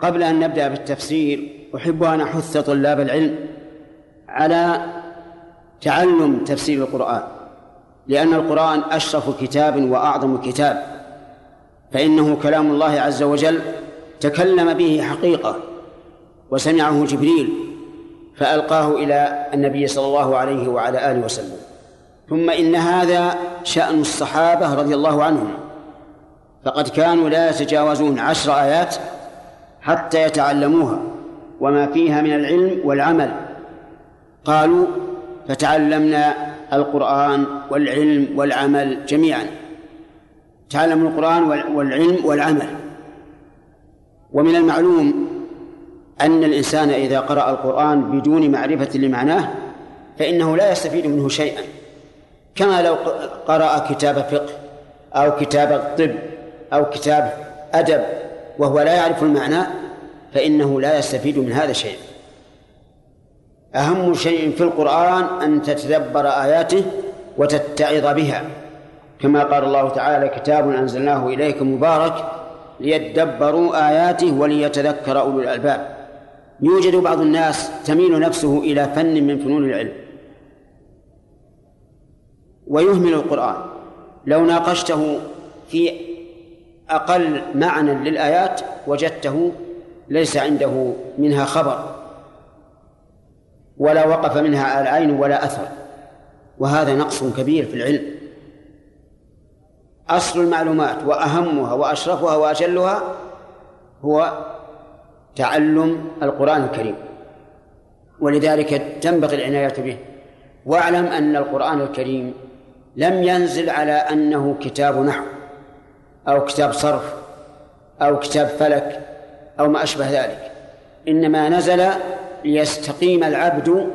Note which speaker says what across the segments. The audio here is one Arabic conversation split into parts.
Speaker 1: قبل أن نبدأ بالتفسير أحب أن أحث طلاب العلم على تعلم تفسير القرآن لأن القرآن أشرف كتاب وأعظم كتاب فإنه كلام الله عز وجل تكلم به حقيقة وسمعه جبريل فألقاه إلى النبي صلى الله عليه وعلى آله وسلم ثم إن هذا شأن الصحابة رضي الله عنهم فقد كانوا لا يتجاوزون عشر آيات حتى يتعلموها وما فيها من العلم والعمل قالوا فتعلمنا القرآن والعلم والعمل جميعا تعلموا القرآن والعلم والعمل ومن المعلوم أن الإنسان إذا قرأ القرآن بدون معرفة لمعناه فإنه لا يستفيد منه شيئا كما لو قرأ كتاب فقه أو كتاب طب أو كتاب أدب وهو لا يعرف المعنى فإنه لا يستفيد من هذا شيء أهم شيء في القرآن أن تتدبر آياته وتتعظ بها كما قال الله تعالى كتاب أنزلناه إليك مبارك ليدبروا آياته وليتذكر أولو الألباب يوجد بعض الناس تميل نفسه إلى فن من فنون العلم ويهمل القرآن لو ناقشته في أقل معنى للآيات وجدته ليس عنده منها خبر ولا وقف منها العين ولا أثر وهذا نقص كبير في العلم أصل المعلومات وأهمها وأشرفها وأجلها هو تعلم القرآن الكريم ولذلك تنبغي العناية به واعلم أن القرآن الكريم لم ينزل على أنه كتاب نحو أو كتاب صرف أو كتاب فلك أو ما أشبه ذلك إنما نزل ليستقيم العبد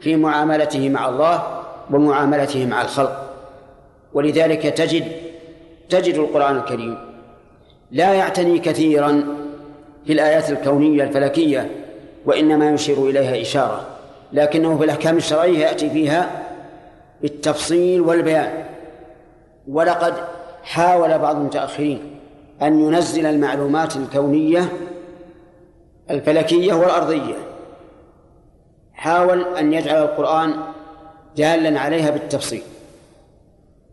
Speaker 1: في معاملته مع الله ومعاملته مع الخلق ولذلك تجد تجد القرآن الكريم لا يعتني كثيرا في الآيات الكونية الفلكية وإنما يشير إليها إشارة لكنه في الأحكام الشرعية يأتي فيها بالتفصيل والبيان ولقد حاول بعض المتأخرين أن ينزل المعلومات الكونية الفلكية والأرضية حاول أن يجعل القرآن دالا عليها بالتفصيل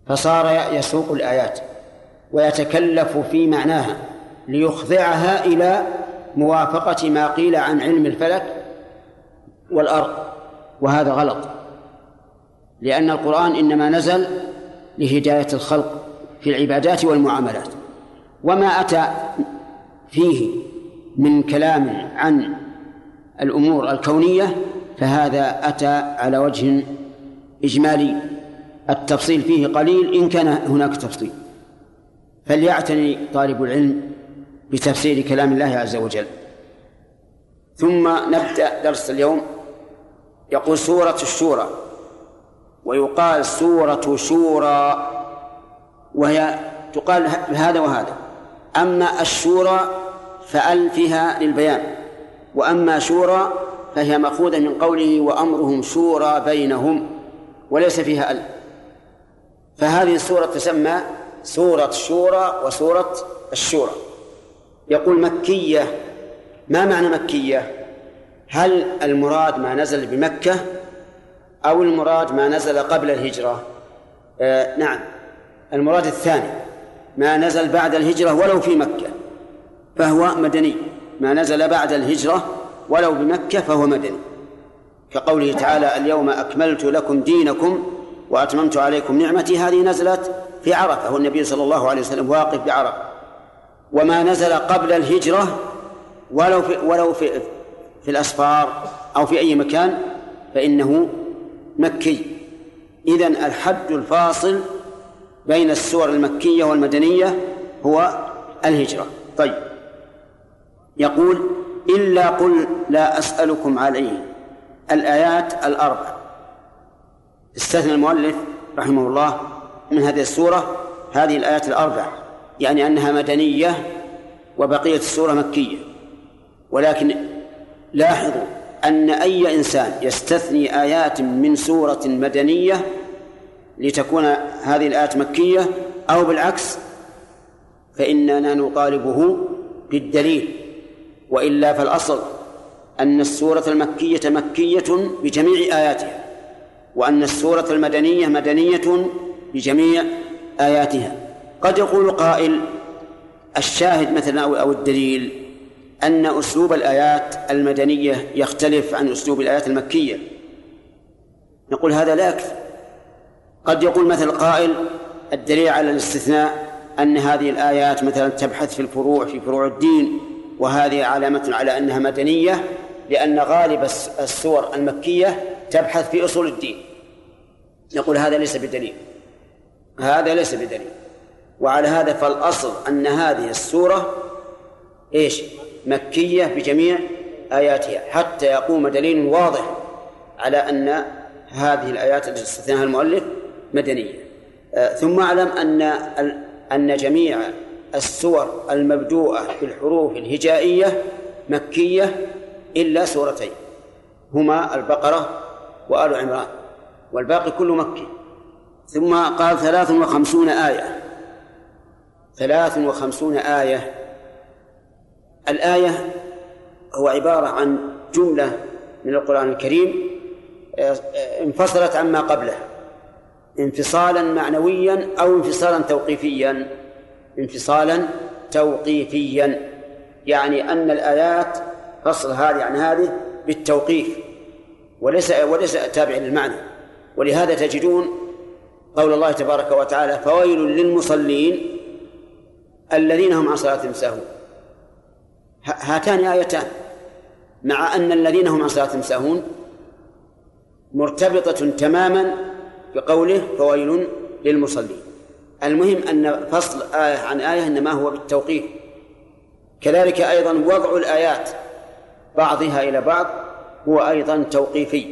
Speaker 1: فصار يسوق الآيات ويتكلف في معناها ليخضعها إلى موافقة ما قيل عن علم الفلك والأرض وهذا غلط لأن القرآن إنما نزل لهداية الخلق في العبادات والمعاملات وما أتى فيه من كلام عن الأمور الكونية فهذا أتى على وجه إجمالي التفصيل فيه قليل إن كان هناك تفصيل فليعتني طالب العلم بتفسير كلام الله عز وجل ثم نبدأ درس اليوم يقول سورة الشورى ويقال سورة شورى وهي تقال هذا وهذا أما الشورى فأل فيها للبيان وأما شورى فهي مأخوذة من قوله وأمرهم شورى بينهم وليس فيها أل فهذه السورة تسمى سورة شورى وسورة الشورى يقول مكية ما معنى مكية هل المراد ما نزل بمكة أو المراد ما نزل قبل الهجرة آه نعم المراد الثاني ما نزل بعد الهجرة ولو في مكة فهو مدني ما نزل بعد الهجرة ولو بمكة فهو مدني كقوله تعالى اليوم أكملت لكم دينكم وأتممت عليكم نعمتي هذه نزلت في عرفة والنبي صلى الله عليه وسلم واقف بعرفة وما نزل قبل الهجرة ولو في ولو في في الأسفار أو في أي مكان فإنه مكي إذن الحد الفاصل بين السور المكية والمدنية هو الهجرة طيب يقول إلا قل لا أسألكم عليه الآيات الأربع استثنى المؤلف رحمه الله من هذه السورة هذه الآيات الأربع يعني أنها مدنية وبقية السورة مكية ولكن لاحظوا أن أي إنسان يستثني آيات من سورة مدنية لتكون هذه الآية مكية أو بالعكس فإننا نطالبه بالدليل وإلا فالأصل أن السورة المكية مكية بجميع آياتها وأن السورة المدنية مدنية بجميع آياتها قد يقول قائل الشاهد مثلا أو الدليل أن أسلوب الآيات المدنية يختلف عن أسلوب الآيات المكية نقول هذا لا يكفي قد يقول مثل قائل الدليل على الاستثناء أن هذه الآيات مثلا تبحث في الفروع في فروع الدين وهذه علامة على أنها مدنية لأن غالب السور المكية تبحث في أصول الدين نقول هذا ليس بدليل هذا ليس بدليل وعلى هذا فالأصل أن هذه السورة إيش مكية بجميع آياتها حتى يقوم دليل واضح على أن هذه الآيات التي استثناها المؤلف مدنية آه، ثم أعلم أن أن جميع السور المبدوءة بالحروف الهجائية مكية إلا سورتين هما البقرة وآل عمران والباقي كله مكي ثم قال ثلاث وخمسون آية ثلاث وخمسون آية الآية هو عبارة عن جملة من القرآن الكريم آه، آه، انفصلت عما قبله انفصالا معنويا أو انفصالا توقيفيا انفصالا توقيفيا يعني أن الآيات فصل هذه عن هذه بالتوقيف وليس وليس تابع للمعنى ولهذا تجدون قول الله تبارك وتعالى فويل للمصلين الذين هم عن صلاتهم ساهون هاتان آيتان مع أن الذين هم عن صلاتهم ساهون مرتبطة تماما بقوله فويل للمصلين المهم أن فصل آية عن آية إنما هو بالتوقيف كذلك أيضا وضع الآيات بعضها إلى بعض هو أيضا توقيفي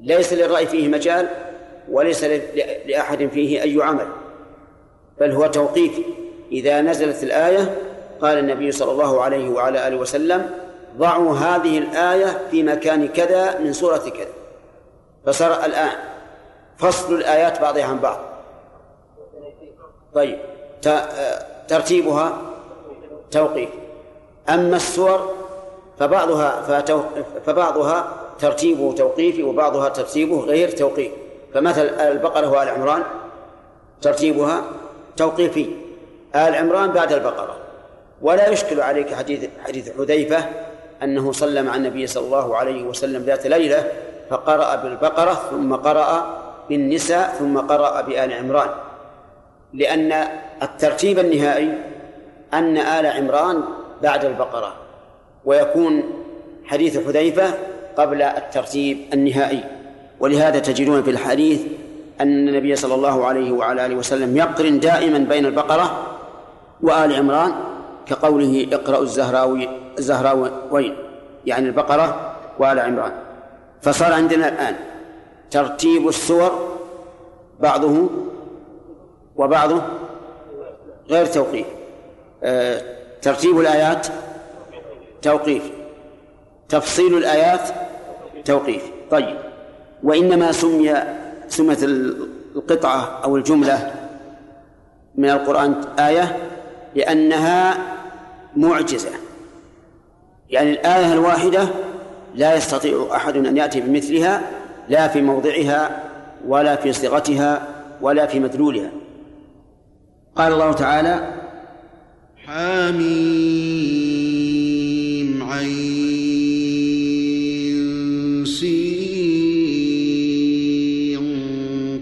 Speaker 1: ليس للرأي فيه مجال وليس لأحد فيه أي عمل بل هو توقيفي إذا نزلت الآية قال النبي صلى الله عليه وعلى آله وسلم ضعوا هذه الآية في مكان كذا من سورة كذا فصار الآن فصل الآيات بعضها عن بعض طيب ترتيبها توقيف أما السور فبعضها فبعضها ترتيبه توقيفي وبعضها ترتيبه غير توقيف فمثل البقرة وآل عمران ترتيبها توقيفي آل عمران بعد البقرة ولا يشكل عليك حديث حديث حذيفة أنه صلى مع النبي صلى الله عليه وسلم ذات ليلة فقرأ بالبقرة ثم قرأ بالنساء ثم قرأ بآل عمران لأن الترتيب النهائي أن آل عمران بعد البقرة ويكون حديث حذيفة قبل الترتيب النهائي ولهذا تجدون في الحديث أن النبي صلى الله عليه وعلى آله وسلم يقرن دائما بين البقرة وآل عمران كقوله اقرأوا الزهراوي الزهراوين يعني البقرة وآل عمران فصار عندنا الآن ترتيب السور بعضه وبعضه غير توقيف آه، ترتيب الآيات توقيف تفصيل الآيات توقيف طيب وإنما سمي سمت القطعة أو الجملة من القرآن آية لأنها معجزة يعني الآية الواحدة لا يستطيع أحد أن يأتي بمثلها لا في موضعها ولا في صيغتها ولا في مدلولها قال الله تعالى حميم عين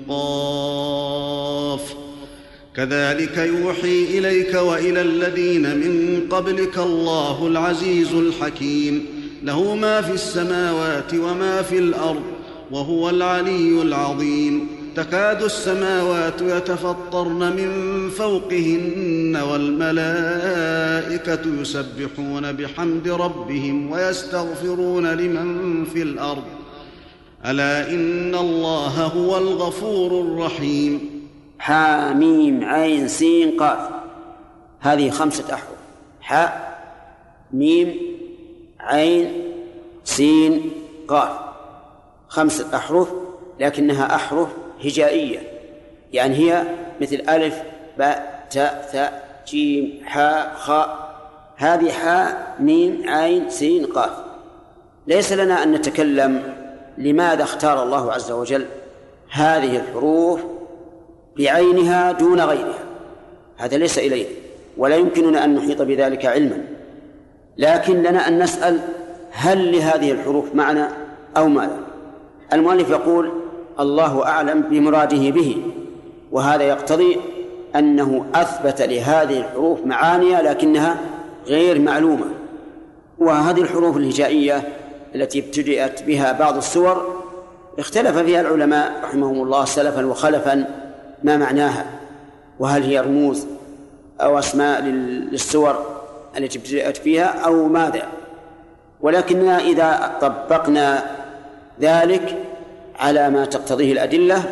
Speaker 1: قاف كذلك يوحي إليك وإلى الذين من قبلك الله العزيز الحكيم له ما في السماوات وما في الأرض وهو العلي العظيم تكاد السماوات يتفطرن من فوقهن والملائكه يسبحون بحمد ربهم ويستغفرون لمن في الارض الا ان الله هو الغفور الرحيم حاميم عين سين قاف هذه خمسه احرف حاء ميم عين سين قاف خمسة أحرف لكنها أحرف هجائية يعني هي مثل ألف باء تاء ثاء جيم حاء خاء هذه حاء ميم عين سين قاف ليس لنا أن نتكلم لماذا اختار الله عز وجل هذه الحروف بعينها دون غيرها هذا ليس إليه ولا يمكننا أن نحيط بذلك علما لكن لنا أن نسأل هل لهذه الحروف معنى أو ماذا المؤلف يقول الله أعلم بمراده به وهذا يقتضي أنه أثبت لهذه الحروف معاني لكنها غير معلومة وهذه الحروف الهجائية التي ابتدأت بها بعض السور اختلف فيها العلماء رحمهم الله سلفا وخلفا ما معناها وهل هي رموز أو أسماء للسور التي ابتدأت فيها أو ماذا ولكننا إذا طبقنا ذلك على ما تقتضيه الأدلة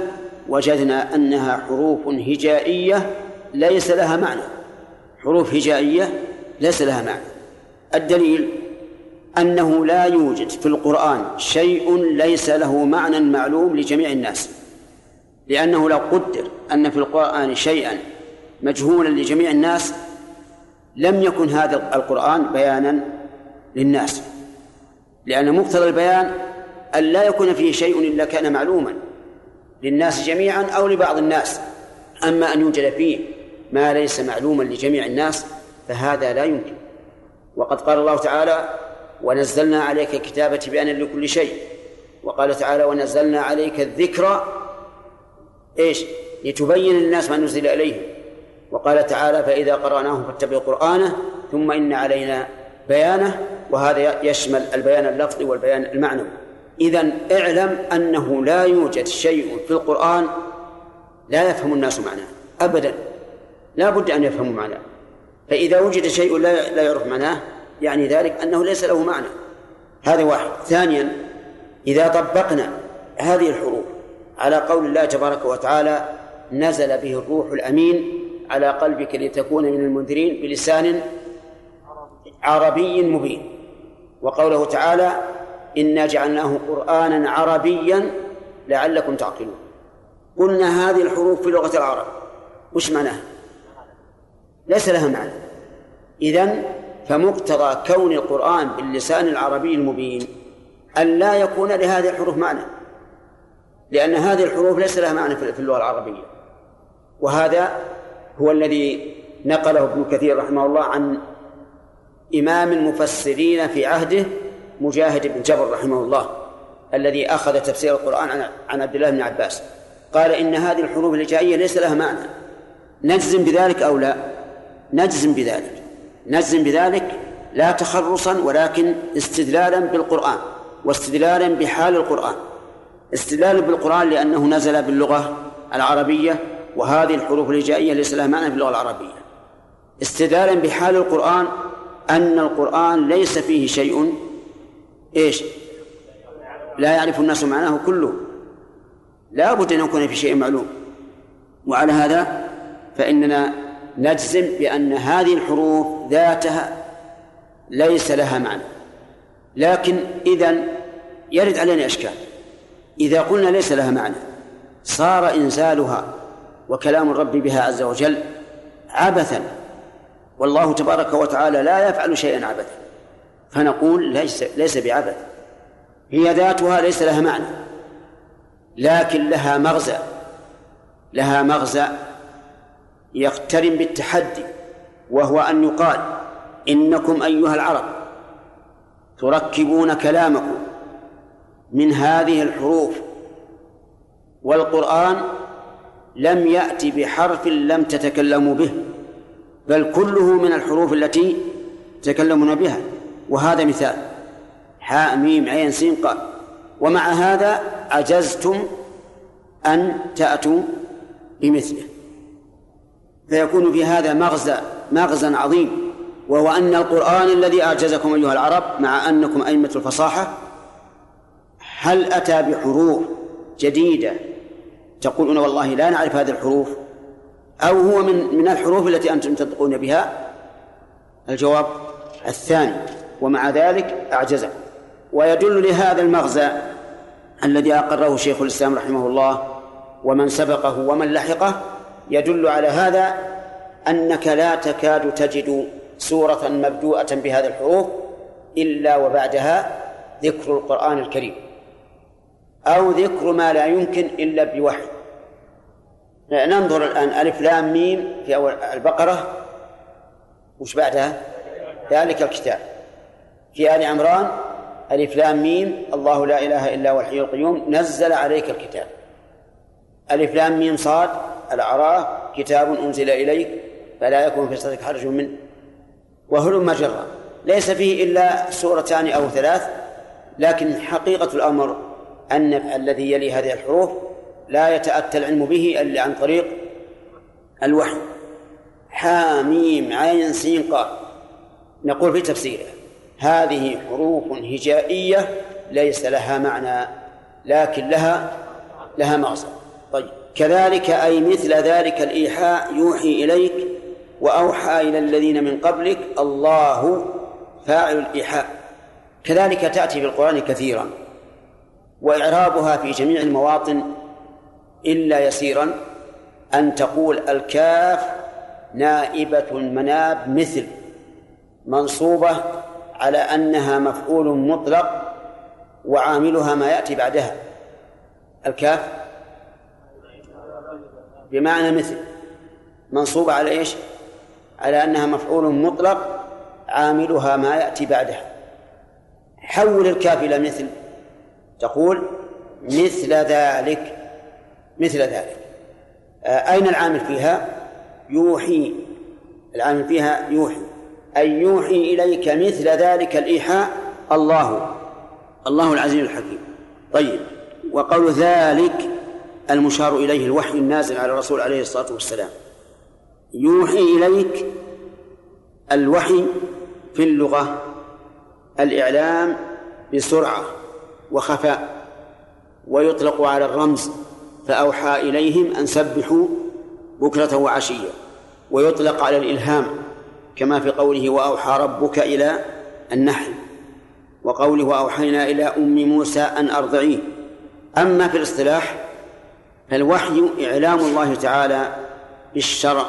Speaker 1: وجدنا أنها حروف هجائية ليس لها معنى حروف هجائية ليس لها معنى الدليل أنه لا يوجد في القرآن شيء ليس له معنى معلوم لجميع الناس لأنه لو قدر أن في القرآن شيئا مجهولا لجميع الناس لم يكن هذا القرآن بيانا للناس لأن مقتضى البيان أن لا يكون فيه شيء إلا كان معلوما للناس جميعا أو لبعض الناس أما أن يوجد فيه ما ليس معلوما لجميع الناس فهذا لا يمكن وقد قال الله تعالى ونزلنا عليك الكتاب بأن لكل شيء وقال تعالى ونزلنا عليك الذكر ايش لتبين للناس ما نزل اليهم وقال تعالى فاذا قراناه فاتبع قرانه ثم ان علينا بيانه وهذا يشمل البيان اللفظي والبيان المعنوي إذا اعلم أنه لا يوجد شيء في القرآن لا يفهم الناس معناه أبدا لا بد أن يفهموا معناه فإذا وجد شيء لا لا يعرف معناه يعني ذلك أنه ليس له معنى هذا واحد ثانيا إذا طبقنا هذه الحروف على قول الله تبارك وتعالى نزل به الروح الأمين على قلبك لتكون من المنذرين بلسان عربي مبين وقوله تعالى إنا جعلناه قرآنا عربيا لعلكم تعقلون قلنا هذه الحروف في لغة العرب وش معناها؟ ليس لها معنى إذا فمقتضى كون القرآن باللسان العربي المبين أن لا يكون لهذه الحروف معنى لأن هذه الحروف ليس لها معنى في اللغة العربية وهذا هو الذي نقله ابن كثير رحمه الله عن إمام المفسرين في عهده مجاهد بن جبر رحمه الله الذي أخذ تفسير القرآن عن عبد الله بن عباس قال إن هذه الحروف الهجائية ليس لها معنى نجزم بذلك أو لا نجزم بذلك نجزم بذلك لا تخرصا ولكن استدلالا بالقرآن واستدلالا بحال القرآن استدلالا بالقرآن لأنه نزل باللغة العربية وهذه الحروف الهجائية ليس لها معنى باللغة العربية استدلالا بحال القرآن أن القرآن ليس فيه شيء إيش لا يعرف الناس معناه كله لا بد أن يكون في شيء معلوم وعلى هذا فإننا نجزم بأن هذه الحروف ذاتها ليس لها معنى لكن إذا يرد علينا إشكال إذا قلنا ليس لها معنى صار إنزالها وكلام الرب بها عز وجل عبثا والله تبارك وتعالى لا يفعل شيئا عبثا فنقول ليس ليس بعبث هي ذاتها ليس لها معنى لكن لها مغزى لها مغزى يقترن بالتحدي وهو أن يقال إنكم أيها العرب تركبون كلامكم من هذه الحروف والقرآن لم يأتي بحرف لم تتكلموا به بل كله من الحروف التي تكلمنا بها وهذا مثال حاء ميم عين سين قال ومع هذا عجزتم أن تأتوا بمثله فيكون في هذا مغزى مغزى عظيم وهو أن القرآن الذي أعجزكم أيها العرب مع أنكم أئمة الفصاحة هل أتى بحروف جديدة تقولون والله لا نعرف هذه الحروف أو هو من من الحروف التي أنتم تنطقون بها الجواب الثاني ومع ذلك أعجزه ويدل لهذا المغزى الذي أقره شيخ الإسلام رحمه الله ومن سبقه ومن لحقه يدل على هذا أنك لا تكاد تجد سورة مبدوءة بهذه الحروف إلا وبعدها ذكر القرآن الكريم أو ذكر ما لا يمكن إلا بوحي ننظر الآن ألف لام ميم في أول البقرة وش بعدها ذلك الكتاب في آل عمران ألف لام ميم الله لا إله إلا هو الحي القيوم نزل عليك الكتاب ألف لام ميم صاد الأعراف كتاب أنزل إليك فلا يكون في صدرك حرج منه وهلم جرا ليس فيه إلا سورتان أو ثلاث لكن حقيقة الأمر أن الذي يلي هذه الحروف لا يتأتى العلم به إلا عن طريق الوحي حاميم عين سين قاف نقول في تفسيره هذه حروف هجائية ليس لها معنى لكن لها لها مغزى طيب كذلك أي مثل ذلك الإيحاء يوحي إليك وأوحى إلى الذين من قبلك الله فاعل الإيحاء كذلك تأتي في القرآن كثيرا وإعرابها في جميع المواطن إلا يسيرا أن تقول الكاف نائبة المناب مثل منصوبة على أنها مفعول مطلق وعاملها ما يأتي بعدها الكاف بمعنى مثل منصوبة على إيش على أنها مفعول مطلق عاملها ما يأتي بعدها حول الكاف إلى مثل تقول مثل ذلك مثل ذلك آه، أين العامل فيها يوحي العامل فيها يوحي أن يوحي إليك مثل ذلك الإيحاء الله الله العزيز الحكيم طيب وقول ذلك المشار إليه الوحي النازل على الرسول عليه الصلاة والسلام يوحي إليك الوحي في اللغة الإعلام بسرعة وخفاء ويطلق على الرمز فأوحى إليهم أن سبحوا بكرة وعشية ويطلق على الإلهام كما في قوله وأوحى ربك إلى النحل وقوله وأوحينا إلى أم موسى أن أرضعيه أما في الاصطلاح فالوحي إعلام الله تعالى بالشرع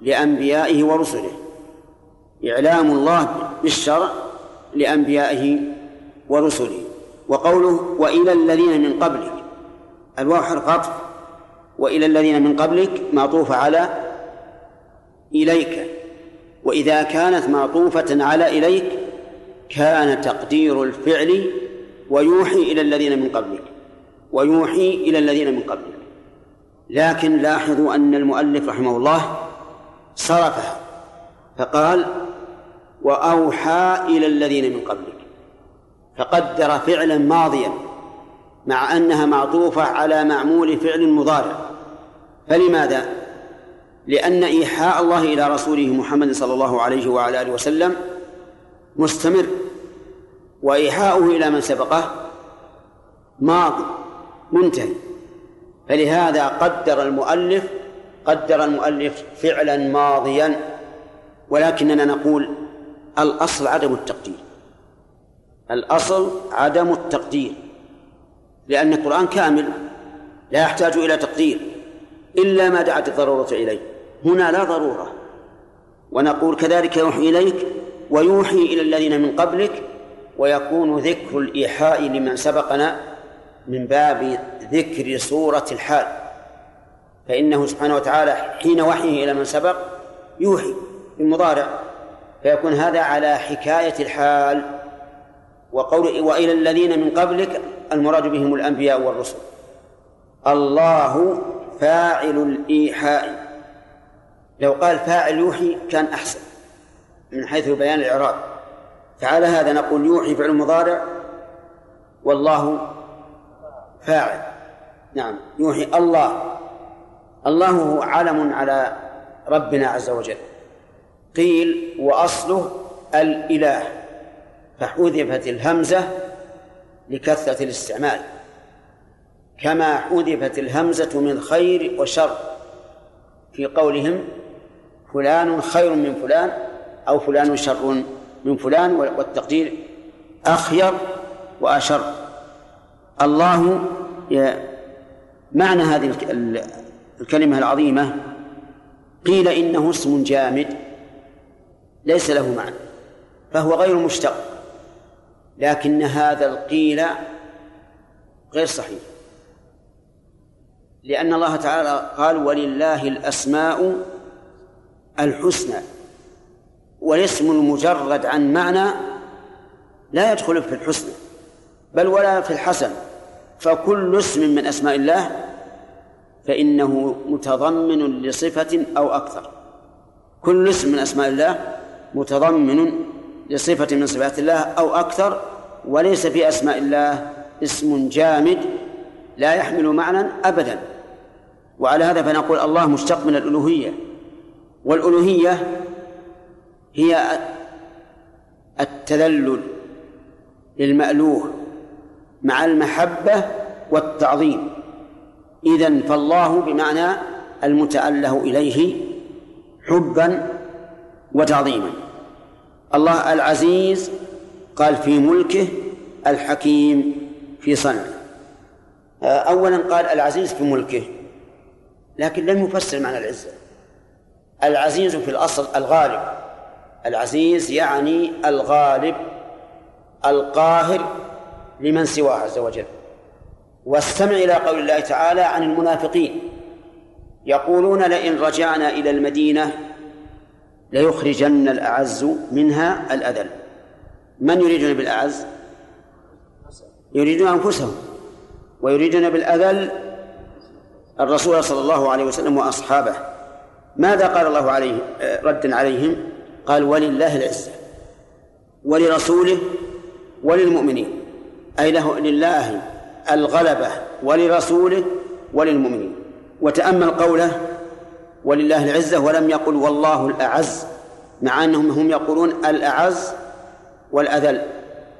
Speaker 1: لأنبيائه ورسله إعلام الله بالشرع لأنبيائه ورسله وقوله وإلى الذين من قبلك الواو عطف وإلى الذين من قبلك معطوف على إليك وإذا كانت معطوفة على إليك كان تقدير الفعل ويوحي إلى الذين من قبلك ويوحي إلى الذين من قبلك لكن لاحظوا أن المؤلف رحمه الله صرفها فقال وأوحى إلى الذين من قبلك فقدر فعلا ماضيا مع أنها معطوفة على معمول فعل مضارع فلماذا؟ لأن إيحاء الله إلى رسوله محمد صلى الله عليه وعلى آله وسلم مستمر وإيحاؤه إلى من سبقه ماض منتهي فلهذا قدر المؤلف قدر المؤلف فعلا ماضيا ولكننا نقول الأصل عدم التقدير الأصل عدم التقدير لأن القرآن كامل لا يحتاج إلى تقدير إلا ما دعت الضرورة إليه هنا لا ضرورة ونقول كذلك يوحي إليك ويوحي إلى الذين من قبلك ويكون ذكر الإيحاء لمن سبقنا من باب ذكر صورة الحال فإنه سبحانه وتعالى حين وحيه إلى من سبق يوحي بالمضارع فيكون هذا على حكاية الحال وقول وإلى الذين من قبلك المراد بهم الأنبياء والرسل الله فاعل الإيحاء لو قال فاعل يوحي كان أحسن من حيث بيان الإعراب فعلى هذا نقول يوحي فعل مضارع والله فاعل نعم يوحي الله الله هو علم على ربنا عز وجل قيل وأصله الإله فحذفت الهمزة لكثرة الاستعمال كما حذفت الهمزة من خير وشر في قولهم فلان خير من فلان أو فلان شر من فلان والتقدير أخير وأشر الله معنى هذه الكلمة العظيمة قيل إنه اسم جامد ليس له معنى فهو غير مشتق لكن هذا القيل غير صحيح لأن الله تعالى قال ولله الأسماء الحسنى والاسم المجرد عن معنى لا يدخل في الحسنى بل ولا في الحسن فكل اسم من اسماء الله فانه متضمن لصفه او اكثر كل اسم من اسماء الله متضمن لصفه من صفات الله او اكثر وليس في اسماء الله اسم جامد لا يحمل معنى ابدا وعلى هذا فنقول الله مشتق من الالوهيه والألوهية هي التذلل للمألوه مع المحبة والتعظيم إذا فالله بمعنى المتأله إليه حبا وتعظيما الله العزيز قال في ملكه الحكيم في صنعه أولا قال العزيز في ملكه لكن لم يفسر معنى العزة العزيز في الأصل الغالب العزيز يعني الغالب القاهر لمن سواه عز وجل واستمع إلى قول الله تعالى عن المنافقين يقولون لئن رجعنا إلى المدينة ليخرجن الأعز منها الأذل من يريدون بالأعز؟ يريدون أنفسهم ويريدون بالأذل الرسول صلى الله عليه وسلم وأصحابه ماذا قال الله عليه آه، ردا عليهم قال ولله العزة ولرسوله وللمؤمنين أي له لله الغلبة ولرسوله وللمؤمنين وتأمل قوله ولله العزة ولم يقل والله الأعز مع أنهم هم يقولون الأعز والأذل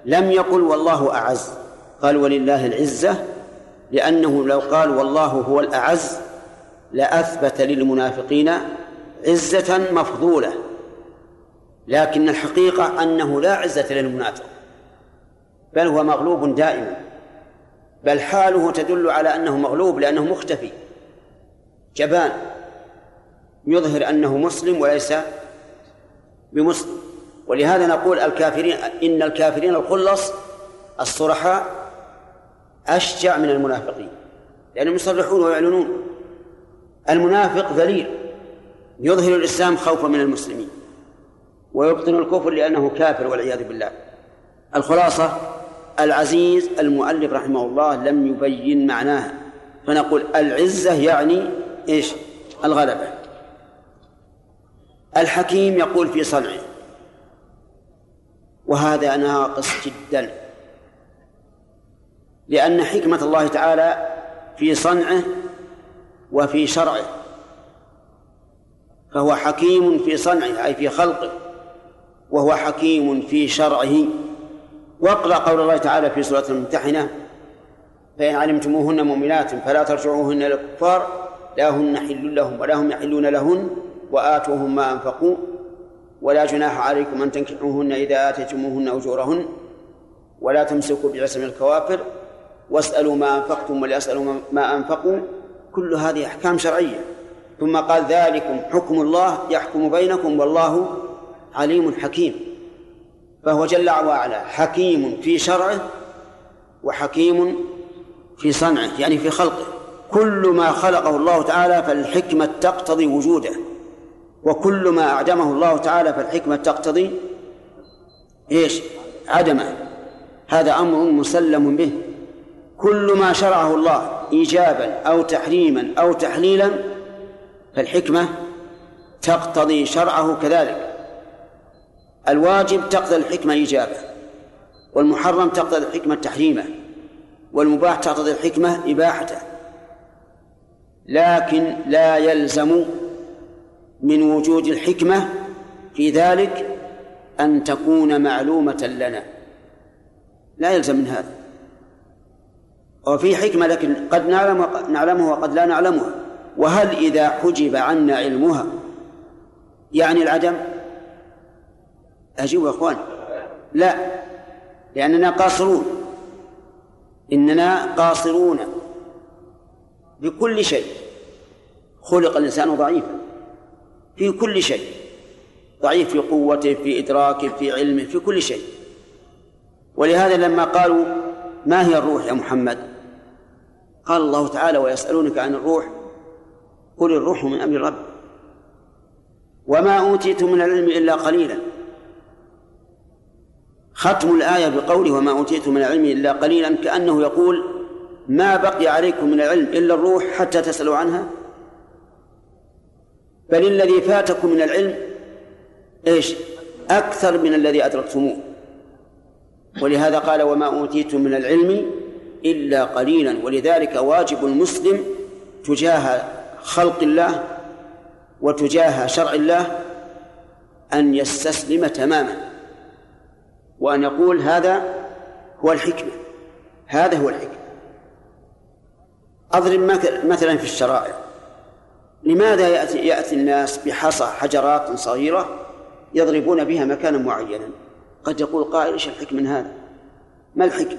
Speaker 1: لم يقل والله أعز قال ولله العزة لأنه لو قال والله هو الأعز لأثبت للمنافقين عزة مفضولة لكن الحقيقة أنه لا عزة للمنافق بل هو مغلوب دائما بل حاله تدل على أنه مغلوب لأنه مختفي جبان يظهر أنه مسلم وليس بمسلم ولهذا نقول الكافرين إن الكافرين الخلص الصرحاء أشجع من المنافقين لأنهم يصرحون ويعلنون المنافق ذليل يظهر الإسلام خوفا من المسلمين ويبطن الكفر لأنه كافر والعياذ بالله الخلاصة العزيز المؤلف رحمه الله لم يبين معناها فنقول العزة يعني إيش الغلبة الحكيم يقول في صنعه وهذا ناقص جدا لأن حكمة الله تعالى في صنعه وفي شرعه فهو حكيم في صنعه أي في خلقه وهو حكيم في شرعه واقرأ قول الله تعالى في سورة الممتحنة فإن علمتموهن مؤمنات فلا ترجعوهن الى الكفار لا هن حل لهم ولا هم يحلون لهن وآتوهم ما أنفقوا ولا جناح عليكم أن تنكحوهن إذا آتيتموهن أجورهن ولا تمسكوا بعصم الكوافر واسألوا ما أنفقتم وليسألوا ما أنفقوا كل هذه أحكام شرعية ثم قال ذلكم حكم الله يحكم بينكم والله عليم حكيم فهو جل وعلا حكيم في شرعه وحكيم في صنعه يعني في خلقه كل ما خلقه الله تعالى فالحكمة تقتضي وجوده وكل ما أعدمه الله تعالى فالحكمة تقتضي ايش؟ عدمه هذا أمر مسلم به كل ما شرعه الله إيجابا أو تحريما أو تحليلا فالحكمة تقتضي شرعه كذلك الواجب تقتضي الحكمة ايجابا والمحرم تقتضي الحكمة تحريما والمباح تقتضي الحكمة إباحته لكن لا يلزم من وجود الحكمة في ذلك أن تكون معلومة لنا لا يلزم من هذا وفي حكمة لكن قد نعلم نعلمها وقد لا نعلمها وهل إذا حجب عنا علمها يعني العدم أجيب يا إخوان لا لأننا قاصرون إننا قاصرون بكل شيء خلق الإنسان ضعيفا في كل شيء ضعيف في قوته في إدراكه في علمه في كل شيء ولهذا لما قالوا ما هي الروح يا محمد قال الله تعالى ويسألونك عن الروح قل الروح من أمر رب وما أوتيتم من العلم إلا قليلا ختم الآية بقوله وما أوتيتم من العلم إلا قليلا كأنه يقول ما بقي عليكم من العلم إلا الروح حتى تسألوا عنها بل الذي فاتكم من العلم ايش؟ أكثر من الذي أدركتموه ولهذا قال وما أوتيتم من العلم إلا قليلا ولذلك واجب المسلم تجاه خلق الله وتجاه شرع الله أن يستسلم تماما وأن يقول هذا هو الحكمة هذا هو الحكمة أضرب مثلا في الشرائع لماذا يأتي, يأتي الناس بحصى حجرات صغيرة يضربون بها مكانا معينا قد يقول قائل ايش الحكم من هذا؟ ما الحكمة؟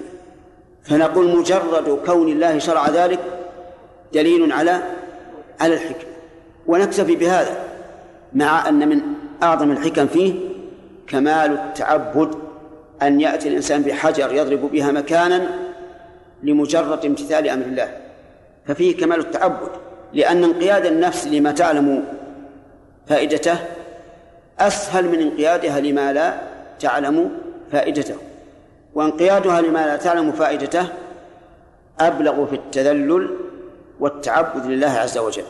Speaker 1: فنقول مجرد كون الله شرع ذلك دليل على على الحكمة ونكتفي بهذا مع أن من أعظم الحكم فيه كمال التعبد أن يأتي الإنسان بحجر يضرب بها مكانا لمجرد امتثال أمر الله ففيه كمال التعبد لأن انقياد النفس لما تعلم فائدته أسهل من انقيادها لما لا تعلم فائدته وانقيادها لما لا تعلم فائدته أبلغ في التذلل والتعبد لله عز وجل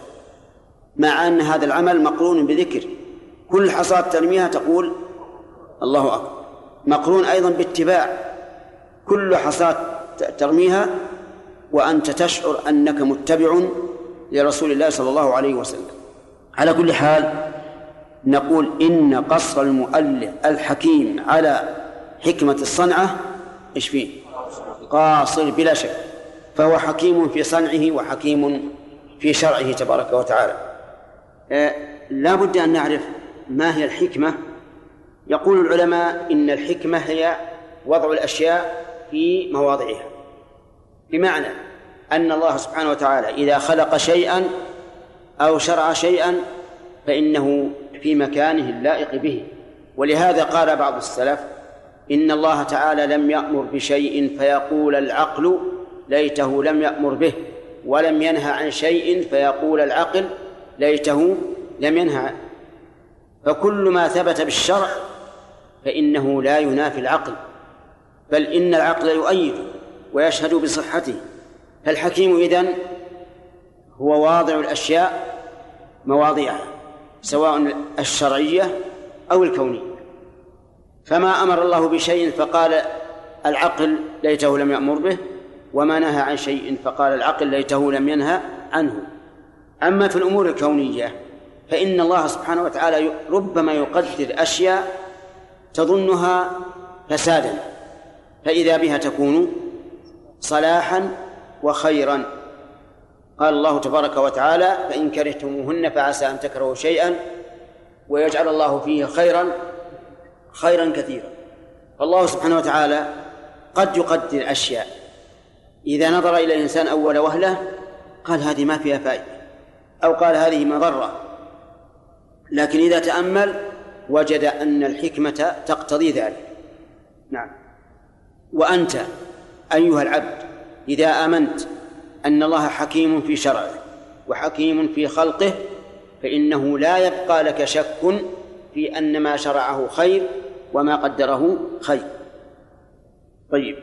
Speaker 1: مع أن هذا العمل مقرون بذكر كل حصاة ترميها تقول الله أكبر مقرون أيضا باتباع كل حصاة ترميها وأنت تشعر أنك متبع لرسول الله صلى الله عليه وسلم على كل حال نقول إن قصر المؤلف الحكيم على حكمة الصنعة إيش فيه قاصر بلا شك فهو حكيم في صنعه وحكيم في شرعه تبارك وتعالى أه، لا بد أن نعرف ما هي الحكمة يقول العلماء إن الحكمة هي وضع الأشياء في مواضعها بمعنى أن الله سبحانه وتعالى إذا خلق شيئا أو شرع شيئا فإنه في مكانه اللائق به ولهذا قال بعض السلف إن الله تعالى لم يأمر بشيء فيقول العقل ليته لم يأمر به ولم ينهى عن شيء فيقول العقل ليته لم ينهى فكل ما ثبت بالشرع فإنه لا ينافي العقل بل إن العقل يؤيد ويشهد بصحته فالحكيم إذن هو واضع الأشياء مواضعها سواء الشرعية أو الكونية فما أمر الله بشيء فقال العقل ليته لم يأمر به وما نهى عن شيء فقال العقل ليته لم ينهى عنه أما في الأمور الكونية فإن الله سبحانه وتعالى ربما يقدر أشياء تظنها فسادا فإذا بها تكون صلاحا وخيرا قال الله تبارك وتعالى فإن كرهتموهن فعسى أن تكرهوا شيئا ويجعل الله فيه خيرا خيرا كثيرا فالله سبحانه وتعالى قد يقدر أشياء إذا نظر إلى الإنسان أول وهلة قال هذه ما فيها فائدة أو قال هذه مضرة لكن إذا تأمل وجد أن الحكمة تقتضي ذلك نعم وأنت أيها العبد إذا آمنت أن الله حكيم في شرعه وحكيم في خلقه فإنه لا يبقى لك شك في أن ما شرعه خير وما قدره خير طيب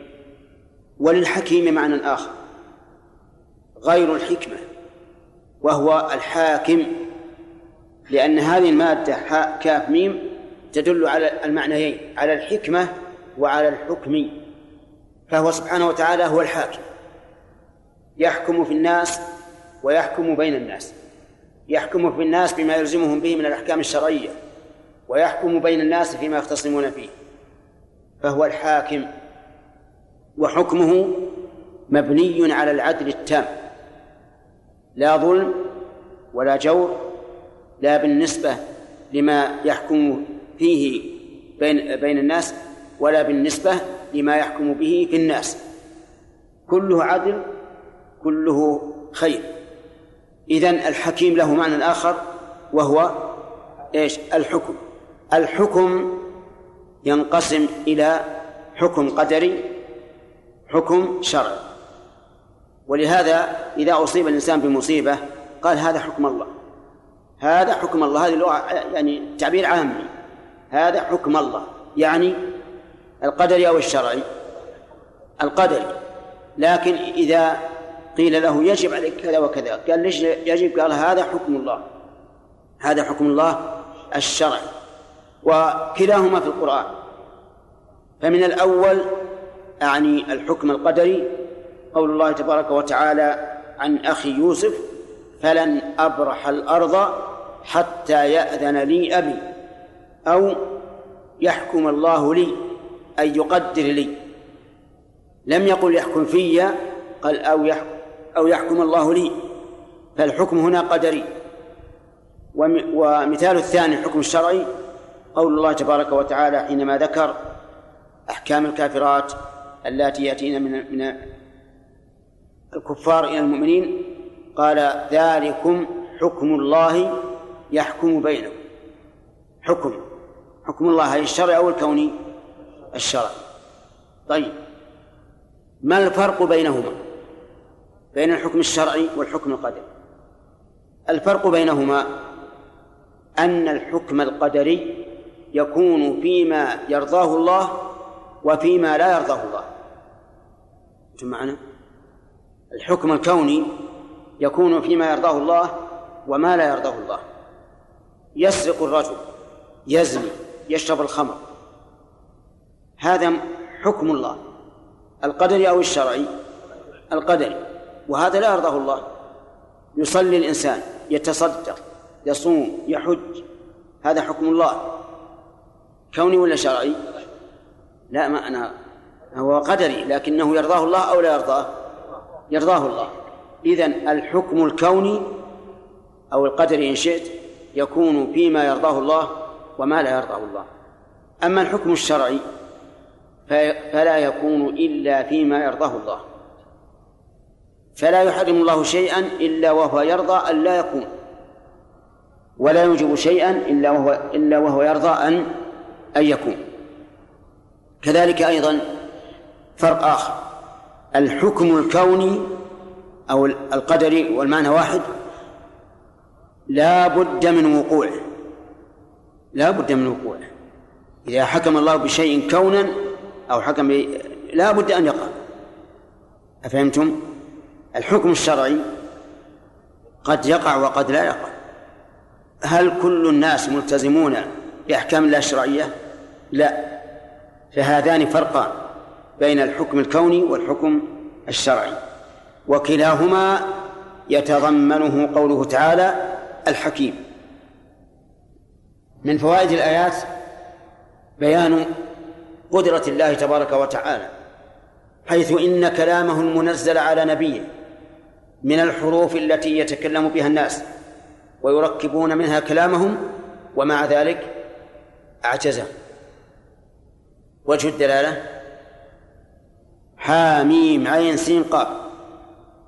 Speaker 1: وللحكيم معنى آخر غير الحكمة وهو الحاكم لأن هذه المادة حاء كاف ميم تدل على المعنيين على الحكمة وعلى الحكم فهو سبحانه وتعالى هو الحاكم يحكم في الناس ويحكم بين الناس يحكم في الناس بما يلزمهم به من الأحكام الشرعية ويحكم بين الناس فيما يختصمون فيه فهو الحاكم وحكمه مبني على العدل التام لا ظلم ولا جور لا بالنسبة لما يحكم فيه بين بين الناس ولا بالنسبة لما يحكم به في الناس كله عدل كله خير إذن الحكيم له معنى آخر وهو إيش الحكم الحكم ينقسم إلى حكم قدري حكم شرعي ولهذا إذا أصيب الإنسان بمصيبة قال هذا حكم الله هذا حكم الله هذه اللغة يعني تعبير عام هذا حكم الله يعني القدري أو الشرعي القدري لكن إذا قيل له يجب عليك كذا وكذا قال ليش يجب قال هذا حكم الله هذا حكم الله الشرعي وكلاهما في القرآن فمن الأول أعني الحكم القدري قول الله تبارك وتعالى عن أخي يوسف فلن أبرح الأرض حتى يأذن لي أبي أو يحكم الله لي أي يقدر لي لم يقل يحكم في قال أو يحكم أو يحكم الله لي فالحكم هنا قدري ومثال الثاني الحكم الشرعي قول الله تبارك وتعالى حينما ذكر أحكام الكافرات التي يأتين من من الكفار إلى المؤمنين قال ذلكم حكم الله يحكم بينكم حكم حكم الله الشرعي أو الكوني الشرعي طيب ما الفرق بينهما؟ بين الحكم الشرعي والحكم القدري الفرق بينهما أن الحكم القدري يكون فيما يرضاه الله وفيما لا يرضاه الله معنا؟ الحكم الكوني يكون فيما يرضاه الله وما لا يرضاه الله يسرق الرجل يزني يشرب الخمر هذا حكم الله القدري أو الشرعي القدري وهذا لا يرضاه الله يصلي الإنسان يتصدق يصوم يحج هذا حكم الله كوني ولا شرعي لا ما أنا هو قدري لكنه يرضاه الله أو لا يرضاه يرضاه الله إذن الحكم الكوني أو القدري إن شئت يكون فيما يرضاه الله وما لا يرضاه الله أما الحكم الشرعي فلا يكون إلا فيما يرضاه الله فلا يحرم الله شيئا إلا وهو يرضى أن لا يكون ولا يوجب شيئا إلا وهو إلا وهو يرضى أن أن يكون كذلك أيضا فرق آخر الحكم الكوني أو القدري والمعنى واحد لا بد من وقوعه لا بد من وقوعه إذا حكم الله بشيء كونا أو حكم لا بد أن يقع أفهمتم؟ الحكم الشرعي قد يقع وقد لا يقع هل كل الناس ملتزمون بأحكام الله الشرعية؟ لا فهذان فرقان بين الحكم الكوني والحكم الشرعي وكلاهما يتضمنه قوله تعالى الحكيم من فوائد الآيات بيان قدرة الله تبارك وتعالى حيث إن كلامه المنزل على نبيه من الحروف التي يتكلم بها الناس ويركبون منها كلامهم ومع ذلك أعجز وجه الدلالة حاميم عين سين قاف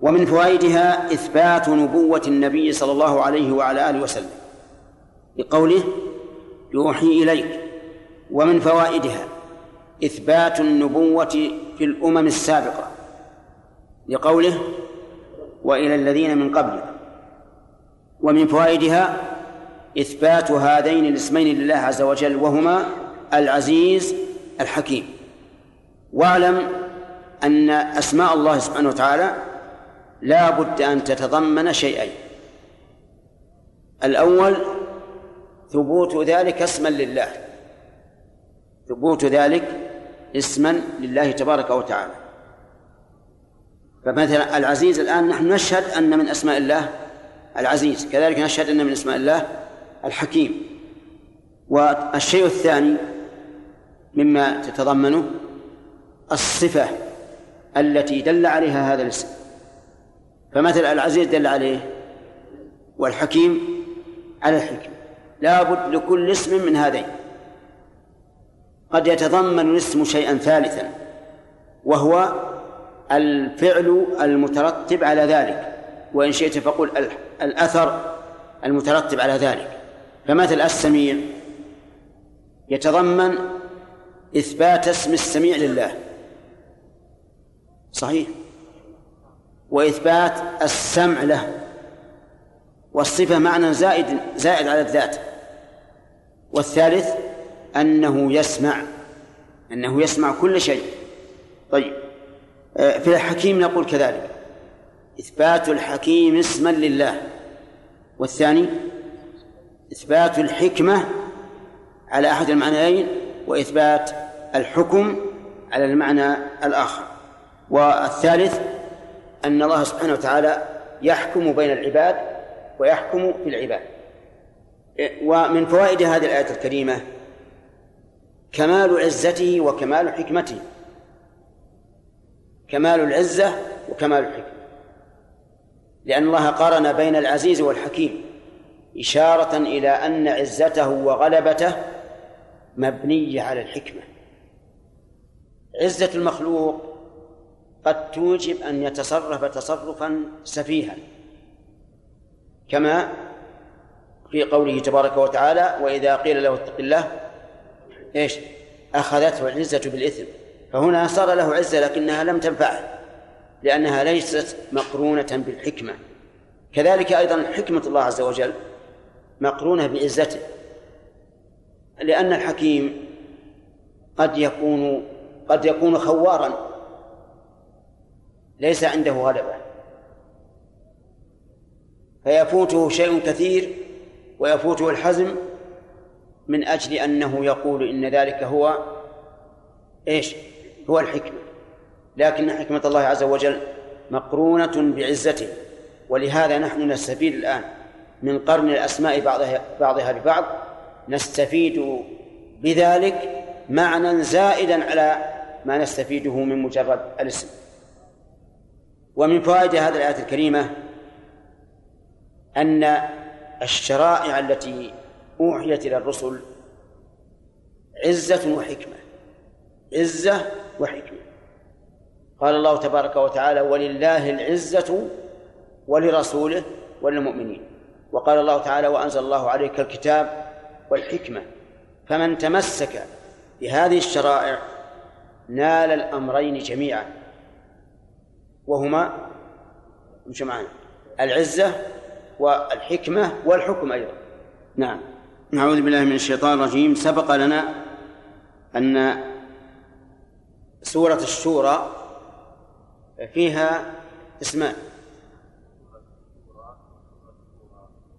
Speaker 1: ومن فوائدها إثبات نبوة النبي صلى الله عليه وعلى آله وسلم بقوله يوحي إليك ومن فوائدها إثبات النبوة في الأمم السابقة لقوله وإلى الذين من قبلكم ومن فوائدها إثبات هذين الاسمين لله عز وجل وهما العزيز الحكيم واعلم أن أسماء الله سبحانه وتعالى لا بد أن تتضمن شيئين الأول ثبوت ذلك اسما لله ثبوت ذلك اسما لله تبارك وتعالى فمثلا العزيز الآن نحن نشهد أن من أسماء الله العزيز كذلك نشهد أن من أسماء الله الحكيم والشيء الثاني مما تتضمنه الصفة التي دل عليها هذا الاسم فمثل العزيز دل عليه والحكيم على الحكمة لا بد لكل اسم من هذين قد يتضمن الاسم شيئا ثالثا وهو الفعل المترتب على ذلك وإن شئت فقل الأثر المترتب على ذلك فمثل السميع يتضمن إثبات اسم السميع لله صحيح وإثبات السمع له والصفة معنى زائد زائد على الذات والثالث أنه يسمع أنه يسمع كل شيء طيب آه، في الحكيم نقول كذلك إثبات الحكيم اسما لله والثاني إثبات الحكمة على أحد المعنيين وإثبات الحكم على المعنى الآخر والثالث أن الله سبحانه وتعالى يحكم بين العباد ويحكم في العباد آه، ومن فوائد هذه الآية الكريمة كمال عزته وكمال حكمته كمال العزة وكمال الحكمة لأن الله قارن بين العزيز والحكيم إشارة إلى أن عزته وغلبته مبنية على الحكمة عزة المخلوق قد توجب أن يتصرف تصرفا سفيها كما في قوله تبارك وتعالى وإذا قيل له اتق الله ايش أخذته العزة بالإثم فهنا صار له عزة لكنها لم تنفعه لأنها ليست مقرونة بالحكمة كذلك أيضا حكمة الله عز وجل مقرونة بعزته لأن الحكيم قد يكون قد يكون خوارا ليس عنده غلبة فيفوته شيء كثير ويفوته الحزم من أجل أنه يقول إن ذلك هو إيش هو الحكمة لكن حكمة الله عز وجل مقرونة بعزته ولهذا نحن نستفيد الآن من قرن الأسماء بعضها بعضها ببعض نستفيد بذلك معنى زائدا على ما نستفيده من مجرد الاسم ومن فوائد هذه الآية الكريمة أن الشرائع التي أوحيت إلى الرسل عزة وحكمة عزة وحكمة قال الله تبارك وتعالى ولله العزة ولرسوله وللمؤمنين وقال الله تعالى وأنزل الله عليك الكتاب والحكمة فمن تمسك بهذه الشرائع نال الأمرين جميعا وهما مش معنا العزة والحكمة والحكم أيضا نعم نعوذ بالله من الشيطان الرجيم سبق لنا أن سورة الشورى فيها اسمان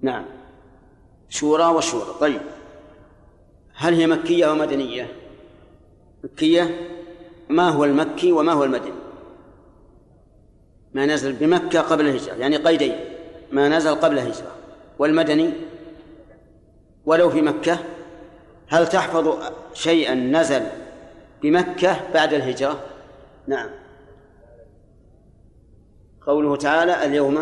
Speaker 1: نعم شورى وشورى طيب هل هي مكية أو مدنية مكية ما هو المكي وما هو المدني ما نزل بمكة قبل الهجرة يعني قيدين ما نزل قبل الهجرة والمدني ولو في مكة هل تحفظ شيئا نزل بمكة بعد الهجرة نعم قوله تعالى اليوم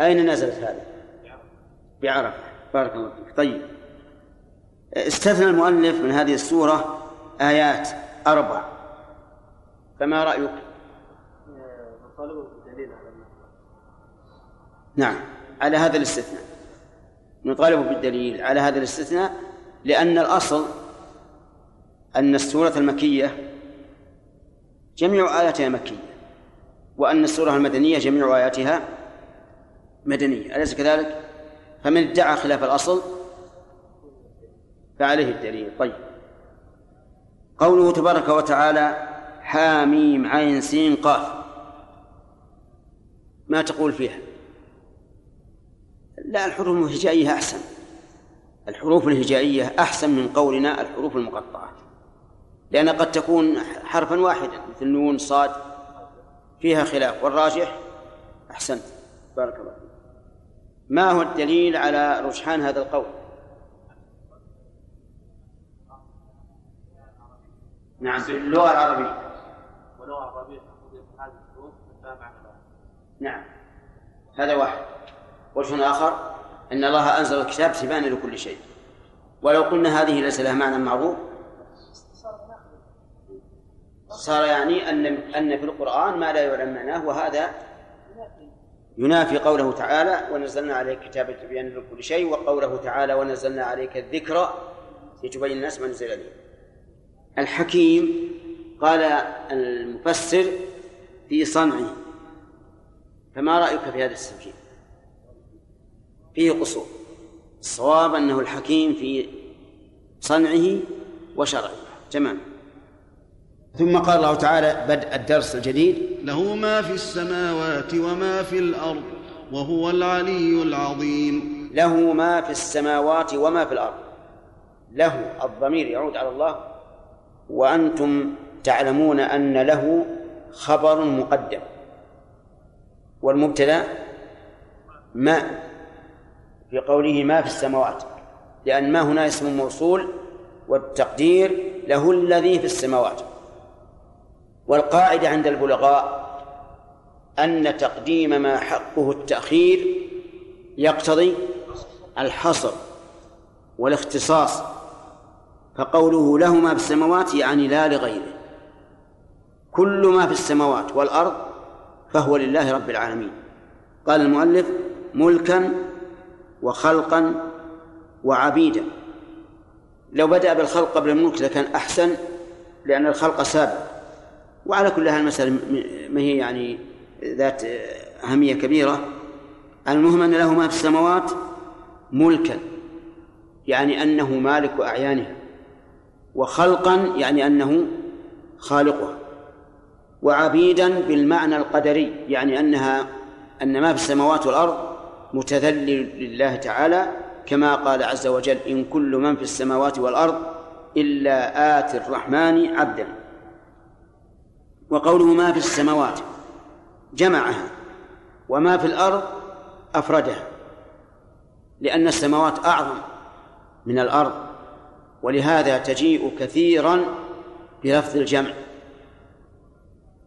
Speaker 1: أين نزلت هذه؟ بعرفة بارك الله فيك طيب استثنى المؤلف من هذه السورة آيات أربع فما رأيك؟ نعم على هذا الاستثناء نطالب بالدليل على هذا الاستثناء لأن الأصل أن السورة المكية جميع آياتها مكية وأن السورة المدنية جميع آياتها مدنية أليس كذلك؟ فمن ادعى خلاف الأصل فعليه الدليل طيب قوله تبارك وتعالى حاميم عين سين قاف ما تقول فيها لا الحروف الهجائية أحسن الحروف الهجائية أحسن من قولنا الحروف المقطعة لأن قد تكون حرفا واحدا مثل نون صاد فيها خلاف والراجح أحسنت بارك الله فيك ما هو الدليل على رجحان هذا القول نعم اللغة العربية واللغة العربية نعم هذا واحد وجه آخر أن الله أنزل الكتاب تبانا لكل شيء ولو قلنا هذه ليس لها معنى معروف صار يعني أن أن في القرآن ما لا يعلم معناه وهذا ينافي قوله تعالى ونزلنا عليك كتابا تبين لكل شيء وقوله تعالى ونزلنا عليك الذكر لتبين الناس ما نزل لي الحكيم قال المفسر في صنعه فما رأيك في هذا السجين فيه قصور الصواب أنه الحكيم في صنعه وشرعه تمام ثم قال الله تعالى بدء الدرس الجديد
Speaker 2: له ما في السماوات وما في الأرض وهو العلي العظيم
Speaker 1: له ما في السماوات وما في الأرض له الضمير يعود على الله وأنتم تعلمون أن له خبر مقدم والمبتدا ما في قوله ما في السماوات لأن ما هنا اسم موصول والتقدير له الذي في السماوات والقاعدة عند البلغاء أن تقديم ما حقه التأخير يقتضي الحصر والاختصاص فقوله لهما في السماوات يعني لا لغيره كل ما في السماوات والأرض فهو لله رب العالمين قال المؤلف ملكا وخلقا وعبيدا لو بدأ بالخلق قبل الملك لكان أحسن لأن الخلق سابق وعلى كل هذه المسألة ما هي يعني ذات أهمية كبيرة المهم أن له ما في السماوات ملكا يعني أنه مالك أعيانها وخلقا يعني أنه خالقها وعبيدا بالمعنى القدري يعني أنها أن ما في السماوات والأرض متذلل لله تعالى كما قال عز وجل إن كل من في السماوات والأرض إلا آتي الرحمن عبدا وقوله ما في السماوات جمعها وما في الأرض أفردها لأن السماوات أعظم من الأرض ولهذا تجيء كثيرا بلفظ الجمع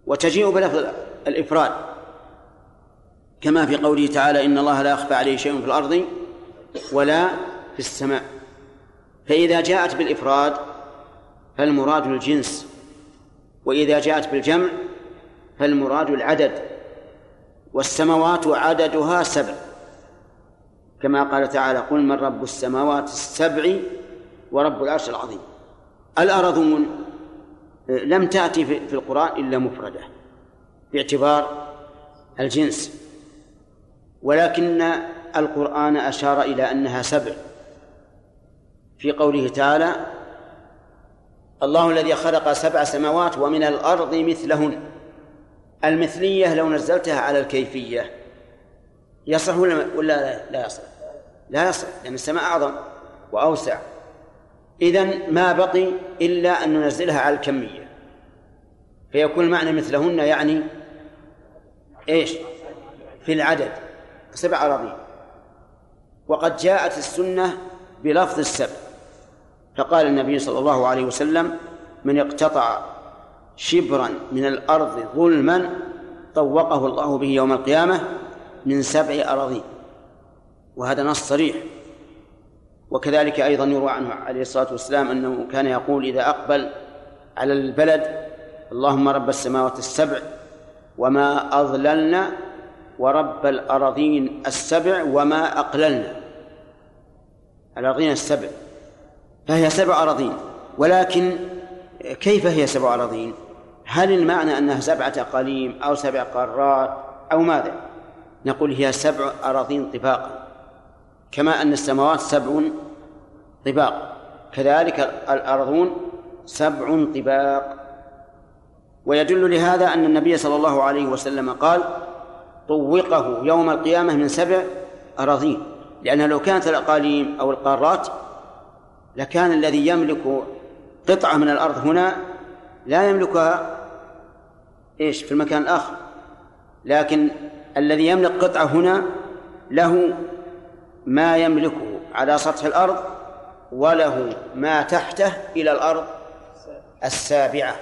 Speaker 1: وتجيء بلفظ الإفراد كما في قوله تعالى إن الله لا يخفى عليه شيء في الأرض ولا في السماء فإذا جاءت بالإفراد فالمراد الجنس وإذا جاءت بالجمع فالمراد العدد والسماوات عددها سبع كما قال تعالى قل من رب السماوات السبع ورب العرش العظيم الأرضون لم تأتي في القرآن إلا مفردة باعتبار الجنس ولكن القرآن أشار إلى أنها سبع في قوله تعالى الله الذي خلق سبع سماوات ومن الأرض مثلهن المثلية لو نزلتها على الكيفية يصح ولا ولا لا يصح؟ لا يصح لأن السماء أعظم وأوسع إذا ما بقي إلا أن ننزلها على الكمية فيكون المعنى مثلهن يعني ايش؟ في العدد سبع أراضين وقد جاءت السنة بلفظ السبع فقال النبي صلى الله عليه وسلم من اقتطع شبرا من الأرض ظلما طوقه الله به يوم القيامة من سبع أراضين وهذا نص صريح وكذلك أيضا يروى عنه عليه الصلاة والسلام أنه كان يقول إذا أقبل على البلد اللهم رب السماوات السبع وما أضللنا ورب الأراضين السبع وما أقللنا الأراضين السبع فهي سبع أراضين ولكن كيف هي سبع أراضين هل المعنى أنها سبعة أقاليم أو سبع قارات أو ماذا نقول هي سبع أراضين طباقا كما أن السماوات سبع طباق كذلك الأرضون سبع طباق ويدل لهذا أن النبي صلى الله عليه وسلم قال طوقه يوم القيامة من سبع أراضين لأنها لو كانت الأقاليم أو القارات لكان الذي يملك قطعة من الأرض هنا لا يملكها إيش في المكان الآخر لكن الذي يملك قطعة هنا له ما يملكه على سطح الأرض وله ما تحته إلى الأرض السابعة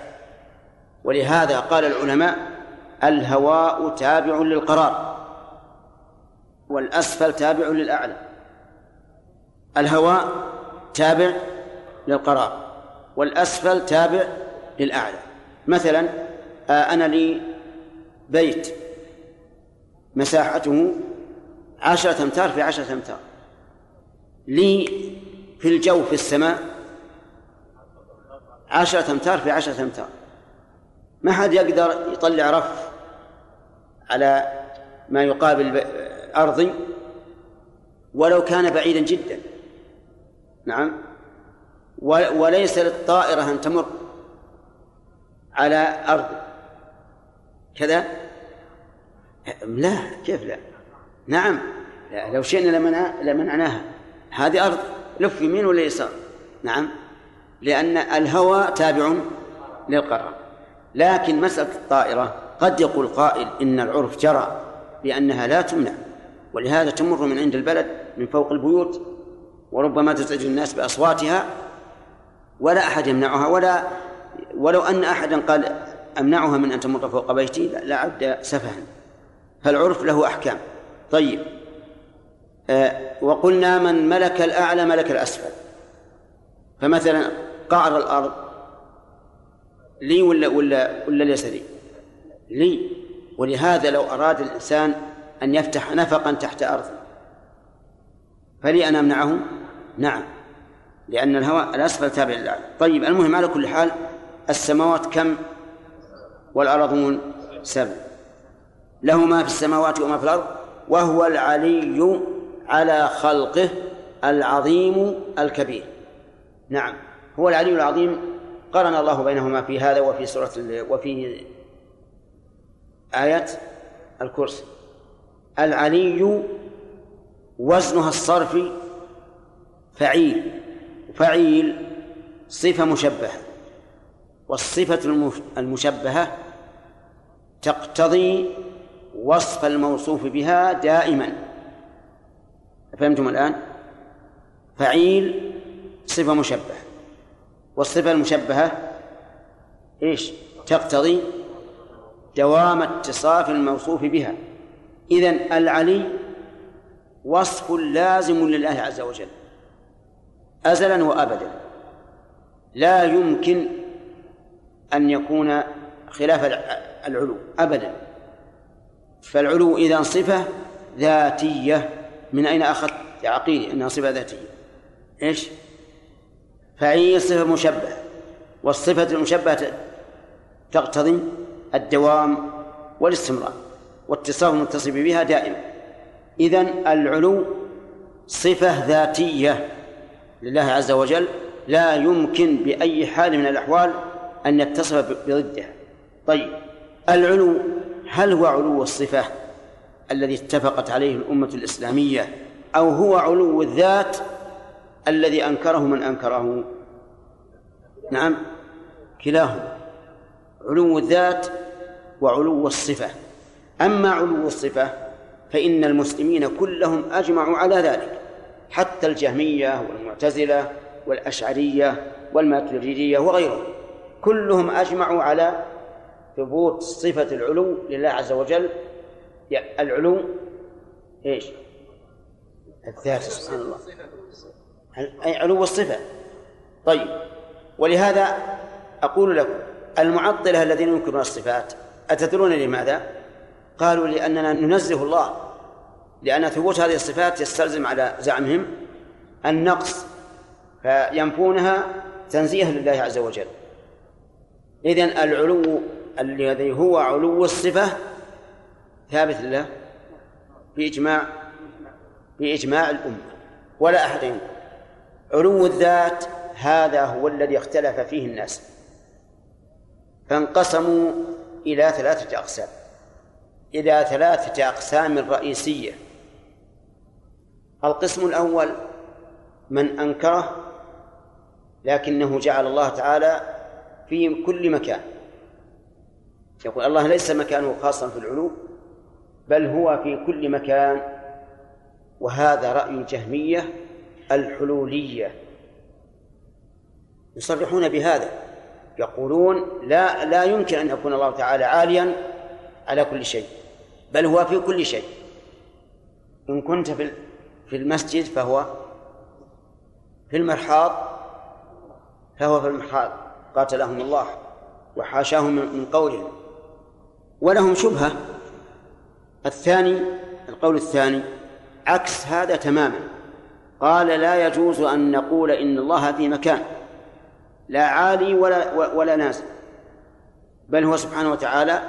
Speaker 1: ولهذا قال العلماء الهواء تابع للقرار والأسفل تابع للأعلى الهواء تابع للقرار والأسفل تابع للأعلى مثلا آه، أنا لي بيت مساحته عشرة أمتار في عشرة أمتار لي في الجو في السماء عشرة أمتار في عشرة أمتار ما حد يقدر يطلع رف على ما يقابل آه، أرضي ولو كان بعيدا جدا نعم وليس للطائرة أن تمر على أرض كذا لا كيف لا نعم لا. لو شئنا لمنع لمنعناها هذه أرض لف يمين ولا يسار نعم لأن الهوى تابع للقرار لكن مسألة الطائرة قد يقول قائل إن العرف جرى بأنها لا تمنع ولهذا تمر من عند البلد من فوق البيوت وربما تزعج الناس بأصواتها ولا أحد يمنعها ولا ولو أن أحدا قال أمنعها من أن تمر فوق بيتي لعد سفها فالعرف له أحكام طيب آه وقلنا من ملك الأعلى ملك الأسفل فمثلا قعر الأرض لي ولا ولا ولا ليس لي؟ لي ولهذا لو أراد الإنسان أن يفتح نفقا تحت أرضه فلي أن أمنعه نعم لأن الهواء الأسفل تابع للأعلى طيب المهم على كل حال السماوات كم والأرضون سبع له ما في السماوات وما في الأرض وهو العلي على خلقه العظيم الكبير نعم هو العلي العظيم قرن الله بينهما في هذا وفي سورة وفي آية الكرسي العلي وزنها الصرفي فعيل فعيل صفة مشبهة والصفة المشبهة تقتضي وصف الموصوف بها دائما فهمتم الآن؟ فعيل صفة مشبهة والصفة المشبهة ايش؟ تقتضي دوام اتصاف الموصوف بها إذن العلي وصف لازم لله عز وجل أزلا وأبدا لا يمكن أن يكون خلاف العلو أبدا فالعلو إذا صفة ذاتية من أين أخذت يا عقيل أنها صفة ذاتية إيش فهي صفة مشبهة والصفة المشبهة تقتضي الدوام والاستمرار واتصال المتصف بها دائما إذن العلو صفة ذاتية لله عز وجل لا يمكن بأي حال من الأحوال أن يتصف بضده طيب العلو هل هو علو الصفة الذي اتفقت عليه الأمة الإسلامية أو هو علو الذات الذي أنكره من أنكره نعم كلاهما علو الذات وعلو الصفة أما علو الصفة فإن المسلمين كلهم أجمعوا على ذلك حتى الجهمية والمعتزلة والأشعرية والماتريدية وغيرهم كلهم أجمعوا على ثبوت صفة العلو لله عز وجل العلو ايش؟ الذات سبحان الله أي علو الصفة طيب ولهذا أقول لكم المعطلة الذين ينكرون الصفات أتدرون لماذا؟ قالوا لأننا ننزه الله لأن ثبوت هذه الصفات يستلزم على زعمهم النقص فينفونها تنزيها لله عز وجل إذن العلو الذي هو علو الصفة ثابت لله بإجماع بإجماع الأمة ولا أحد ينكر علو الذات هذا هو الذي اختلف فيه الناس فانقسموا إلى ثلاثة أقسام إلى ثلاثة أقسام رئيسية القسم الأول من أنكره لكنه جعل الله تعالى في كل مكان يقول الله ليس مكانه خاصا في العلو بل هو في كل مكان وهذا رأي الجهمية الحلولية يصرحون بهذا يقولون لا لا يمكن أن يكون الله تعالى عاليا على كل شيء بل هو في كل شيء إن كنت في في المسجد فهو في المرحاض فهو في المرحاض قاتلهم الله وحاشاهم من قولهم ولهم شبهة الثاني القول الثاني عكس هذا تماما قال لا يجوز أن نقول إن الله في مكان لا عالي ولا ولا نازل بل هو سبحانه وتعالى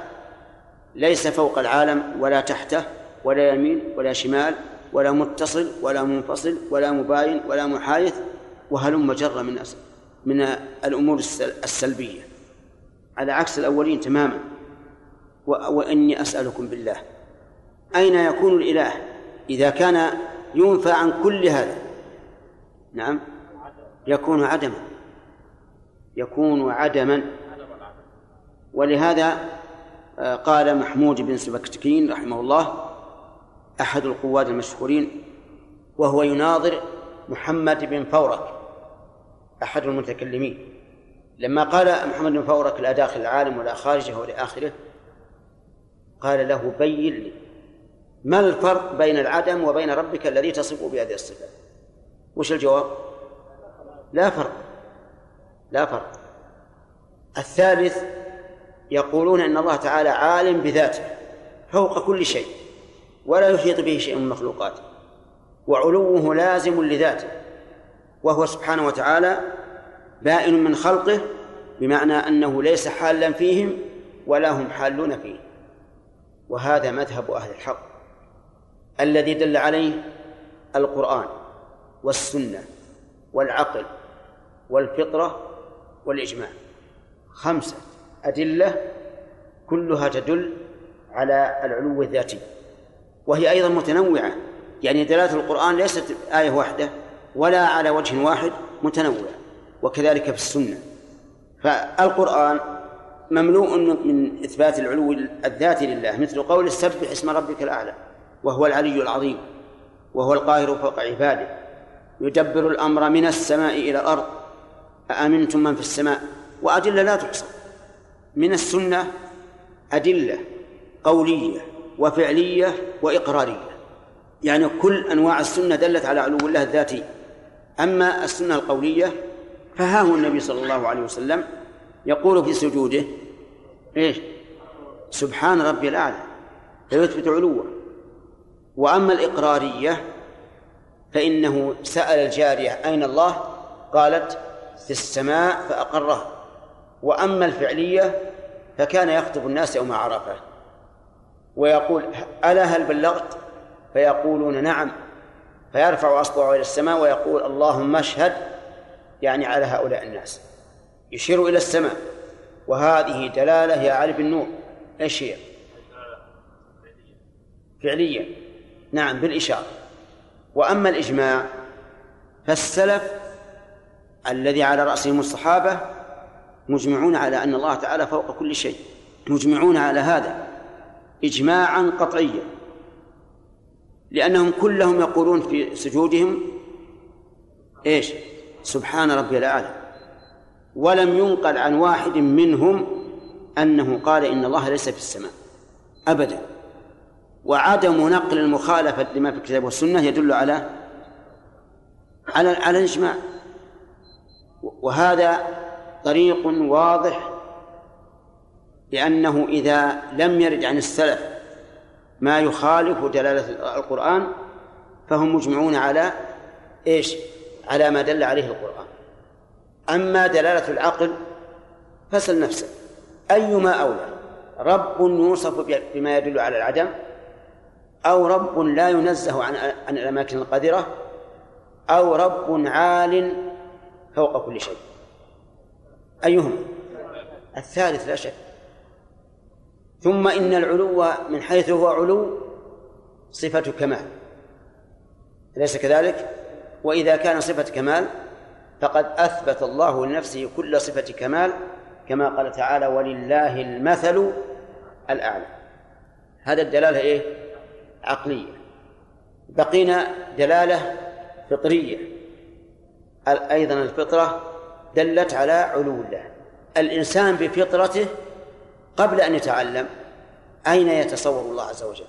Speaker 1: ليس فوق العالم ولا تحته ولا يمين ولا شمال ولا متصل ولا منفصل ولا مباين ولا محايث وهلم جر من من الامور السلبيه على عكس الاولين تماما واني اسالكم بالله اين يكون الاله اذا كان ينفى عن كل هذا نعم يكون عدما يكون عدما ولهذا آه، قال محمود بن سبكتكين رحمه الله أحد القواد المشهورين وهو يناظر محمد بن فورك أحد المتكلمين لما قال محمد بن فورك لا داخل العالم ولا خارجه ولا آخره قال له بين لي ما الفرق بين العدم وبين ربك الذي تصف بهذه الصفة وش الجواب لا فرق لا فرق الثالث يقولون ان الله تعالى عالم بذاته فوق كل شيء ولا يحيط به شيء من مخلوقاته وعلوه لازم لذاته وهو سبحانه وتعالى بائن من خلقه بمعنى أنه ليس حالا فيهم ولا هم حالون فيه وهذا مذهب أهل الحق الذي دل عليه القرآن والسنة والعقل والفطرة والإجماع خمسة أدلة كلها تدل على العلو الذاتي وهي أيضا متنوعة يعني دلالة القرآن ليست آية واحدة ولا على وجه واحد متنوعة وكذلك في السنة فالقرآن مملوء من إثبات العلو الذاتي لله مثل قول سبح اسم ربك الأعلى وهو العلي العظيم وهو القاهر فوق عباده يدبر الأمر من السماء إلى الأرض أأمنتم من في السماء وأدلة لا تحصى من السنة أدلة قولية وفعلية وإقرارية يعني كل أنواع السنة دلت على علو الله الذاتي أما السنة القولية فها هو النبي صلى الله عليه وسلم يقول في سجوده ايش؟ سبحان ربي الأعلى فيثبت علوه وأما الإقرارية فإنه سأل الجارية أين الله؟ قالت في السماء فأقره وأما الفعلية فكان يخطب الناس يوم عرفة ويقول ألا هل بلغت فيقولون نعم فيرفع أصبعه إلى السماء ويقول اللهم اشهد يعني على هؤلاء الناس يشير إلى السماء وهذه دلالة يا علي بن نور ايش هي؟ فعليا نعم بالإشارة وأما الإجماع فالسلف الذي على رأسهم الصحابة مجمعون على أن الله تعالى فوق كل شيء مجمعون على هذا إجماعا قطعيا لأنهم كلهم يقولون في سجودهم إيش سبحان ربي الأعلى ولم ينقل عن واحد منهم أنه قال إن الله ليس في السماء أبدا وعدم نقل المخالفة لما في الكتاب والسنة يدل على على على الإجماع وهذا طريق واضح لأنه إذا لم يرد عن السلف ما يخالف دلالة القرآن فهم مجمعون على إيش على ما دل عليه القرآن أما دلالة العقل فاسأل نفسك أيما أولى رب يوصف بما يدل على العدم أو رب لا ينزه عن عن الأماكن القذرة أو رب عال فوق كل شيء أيهما الثالث لا شك ثم إن العلو من حيث هو علو صفة كمال أليس كذلك؟ وإذا كان صفة كمال فقد أثبت الله لنفسه كل صفة كمال كما قال تعالى ولله المثل الأعلى هذا الدلالة إيه؟ عقلية بقينا دلالة فطرية أيضا الفطرة دلت على علو الله الإنسان بفطرته قبل أن يتعلم أين يتصور الله عز وجل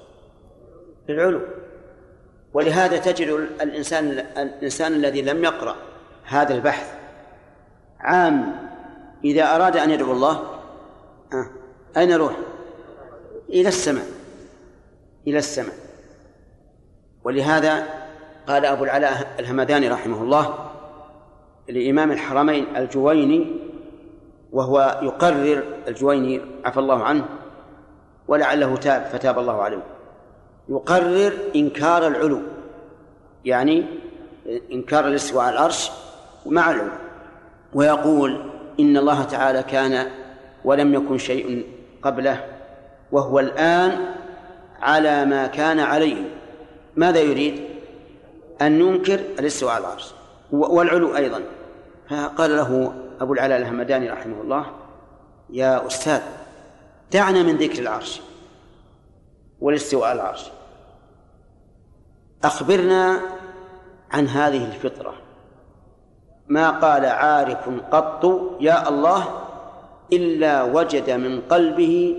Speaker 1: في العلو ولهذا تجد الإنسان الإنسان الذي لم يقرأ هذا البحث عام إذا أراد أن يدعو الله آه، أين روح إلى السماء إلى السماء ولهذا قال أبو العلاء الهمداني رحمه الله لإمام الحرمين الجويني وهو يقرر الجويني عفى الله عنه ولعله تاب فتاب الله عليه يقرر إنكار العلو يعني إنكار الاستواء على العرش مع العلو ويقول إن الله تعالى كان ولم يكن شيء قبله وهو الآن على ما كان عليه ماذا يريد؟ أن ننكر الاستواء على العرش والعلو أيضا فقال له أبو العلاء الهمداني رحمه الله يا أستاذ دعنا من ذكر العرش والاستواء العرش أخبرنا عن هذه الفطرة ما قال عارف قط يا الله إلا وجد من قلبه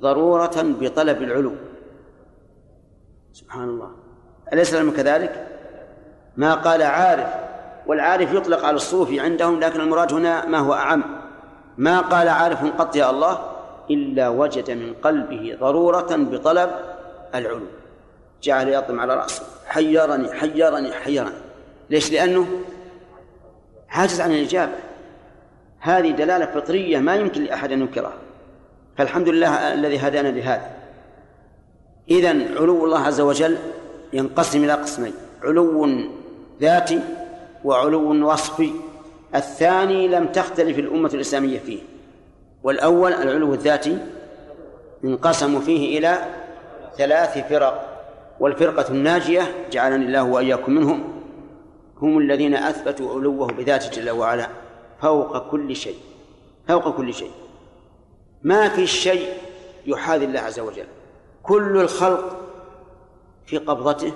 Speaker 1: ضرورة بطلب العلو سبحان الله أليس لهم كذلك؟ ما قال عارف والعارف يطلق على الصوفي عندهم لكن المراد هنا ما هو أعم ما قال عارف قط يا الله إلا وجد من قلبه ضرورة بطلب العلو جعل يطم على رأسه حيرني حيرني حيرني ليش لأنه عاجز عن الإجابة هذه دلالة فطرية ما يمكن لأحد أن ينكرها فالحمد لله الذي هدانا لهذا إذا علو الله عز وجل ينقسم إلى قسمين علو ذاتي وعلو وصفي الثاني لم تختلف الأمة الإسلامية فيه والأول العلو الذاتي انقسموا فيه إلى ثلاث فرق والفرقة الناجية جعلني الله وإياكم منهم هم الذين أثبتوا علوه بذاته جل وعلا فوق كل شيء فوق كل شيء ما في شيء يحاذي الله عز وجل كل الخلق في قبضته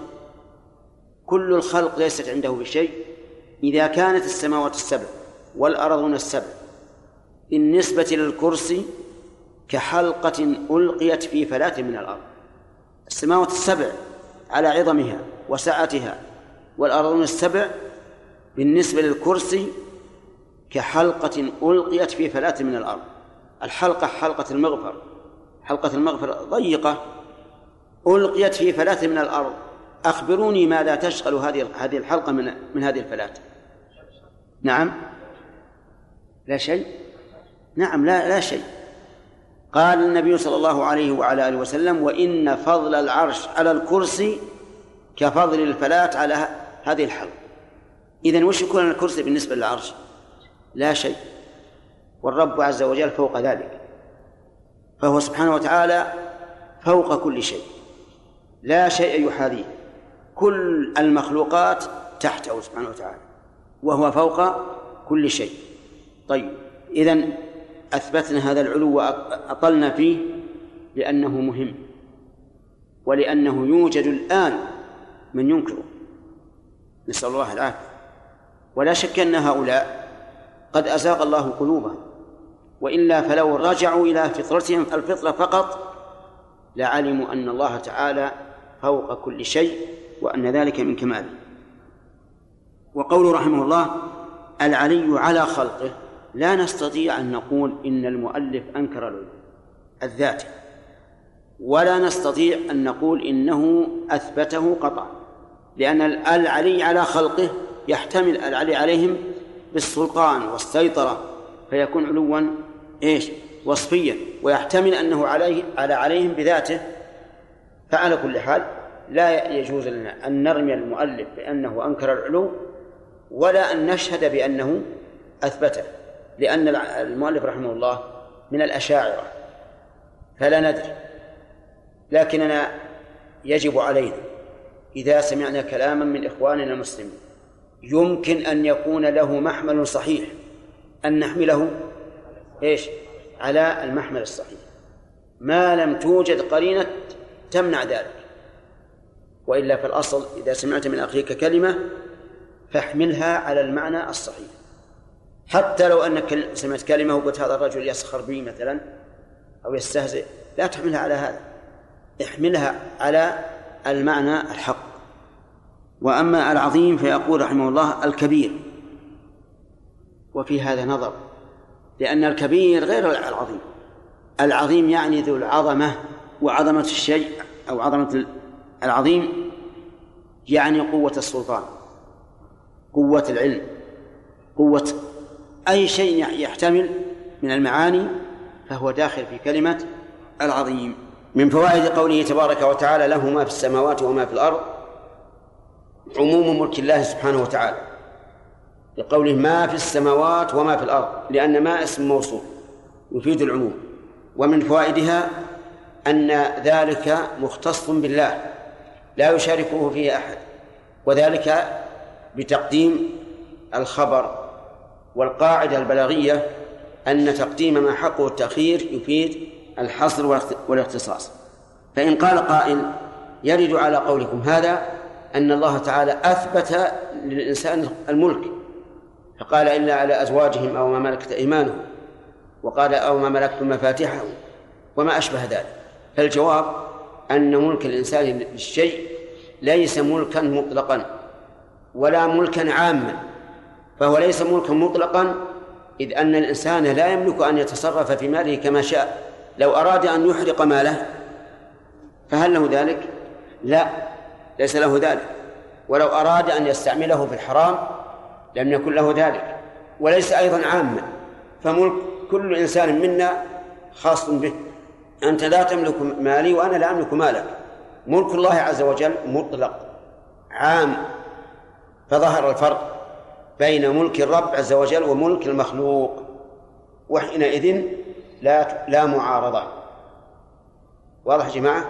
Speaker 1: كل الخلق ليست عنده بشيء إذا كانت السماوات السبع والأرضون السبع بالنسبة للكرسي كحلقة ألقيت في فلاة من الأرض السماوات السبع على عظمها وسعتها والأرضون السبع بالنسبة للكرسي كحلقة ألقيت في فلاة من الأرض الحلقة حلقة المغفر حلقة المغفر ضيقة ألقيت في فلاة من الأرض أخبروني ماذا تشغل هذه هذه الحلقة من من هذه الفلاة نعم لا شيء نعم لا لا شيء قال النبي صلى الله عليه وعلى اله وسلم وان فضل العرش على الكرسي كفضل الفلاة على هذه الحلقة إذا وش يكون الكرسي بالنسبة للعرش لا شيء والرب عز وجل فوق ذلك فهو سبحانه وتعالى فوق كل شيء لا شيء يحاذيه كل المخلوقات تحته سبحانه وتعالى وهو فوق كل شيء طيب إذا أثبتنا هذا العلو وأطلنا فيه لأنه مهم ولأنه يوجد الآن من ينكره نسأل الله العافية ولا شك أن هؤلاء قد أزاغ الله قلوبهم وإلا فلو رجعوا إلى فطرتهم الفطرة فقط لعلموا أن الله تعالى فوق كل شيء وأن ذلك من كماله وقوله رحمه الله العلي على خلقه لا نستطيع أن نقول إن المؤلف أنكر العلو الذاتي ولا نستطيع أن نقول إنه أثبته قطعا لأن العلي على خلقه يحتمل العلي عليهم بالسلطان والسيطرة فيكون علوا ايش وصفيا ويحتمل أنه عليه على عليهم بذاته فعلى كل حال لا يجوز لنا أن نرمي المؤلف بأنه أنكر العلو ولا أن نشهد بأنه أثبته لأن المؤلف رحمه الله من الأشاعرة فلا ندري لكننا يجب علينا إذا سمعنا كلاما من إخواننا المسلمين يمكن أن يكون له محمل صحيح أن نحمله إيش على المحمل الصحيح ما لم توجد قرينة تمنع ذلك وإلا فالأصل إذا سمعت من أخيك كلمة فاحملها على المعنى الصحيح حتى لو أنك سمعت كلمة وقلت هذا الرجل يسخر بي مثلا أو يستهزئ لا تحملها على هذا احملها على المعنى الحق وأما العظيم فيقول رحمه الله الكبير وفي هذا نظر لأن الكبير غير العظيم العظيم يعني ذو العظمة وعظمة الشيء أو عظمة العظيم يعني قوة السلطان قوة العلم قوة أي شيء يحتمل من المعاني فهو داخل في كلمة العظيم من فوائد قوله تبارك وتعالى له ما في السماوات وما في الأرض عموم ملك الله سبحانه وتعالى لقوله ما في السماوات وما في الأرض لأن ما اسم موصول يفيد العموم ومن فوائدها أن ذلك مختص بالله لا يشاركه فيه أحد وذلك بتقديم الخبر والقاعدة البلاغية أن تقديم ما حقه التأخير يفيد الحصر والاختصاص فإن قال قائل يرد على قولكم هذا أن الله تعالى أثبت للإنسان الملك فقال إلا على أزواجهم أو ما ملكت أيمانهم وقال أو ما ملكت مفاتحه وما أشبه ذلك فالجواب أن ملك الإنسان للشيء ليس ملكا مطلقا ولا ملكا عاما فهو ليس ملكا مطلقا إذ أن الإنسان لا يملك أن يتصرف في ماله كما شاء لو أراد أن يحرق ماله فهل له ذلك؟ لا ليس له ذلك ولو أراد أن يستعمله في الحرام لم يكن له ذلك وليس أيضا عاما فملك كل إنسان منا خاص به أنت لا تملك مالي وأنا لا أملك مالك ملك الله عز وجل مطلق عام فظهر الفرق بين ملك الرب عز وجل وملك المخلوق وحينئذ لا لا معارضة واضح يا جماعة؟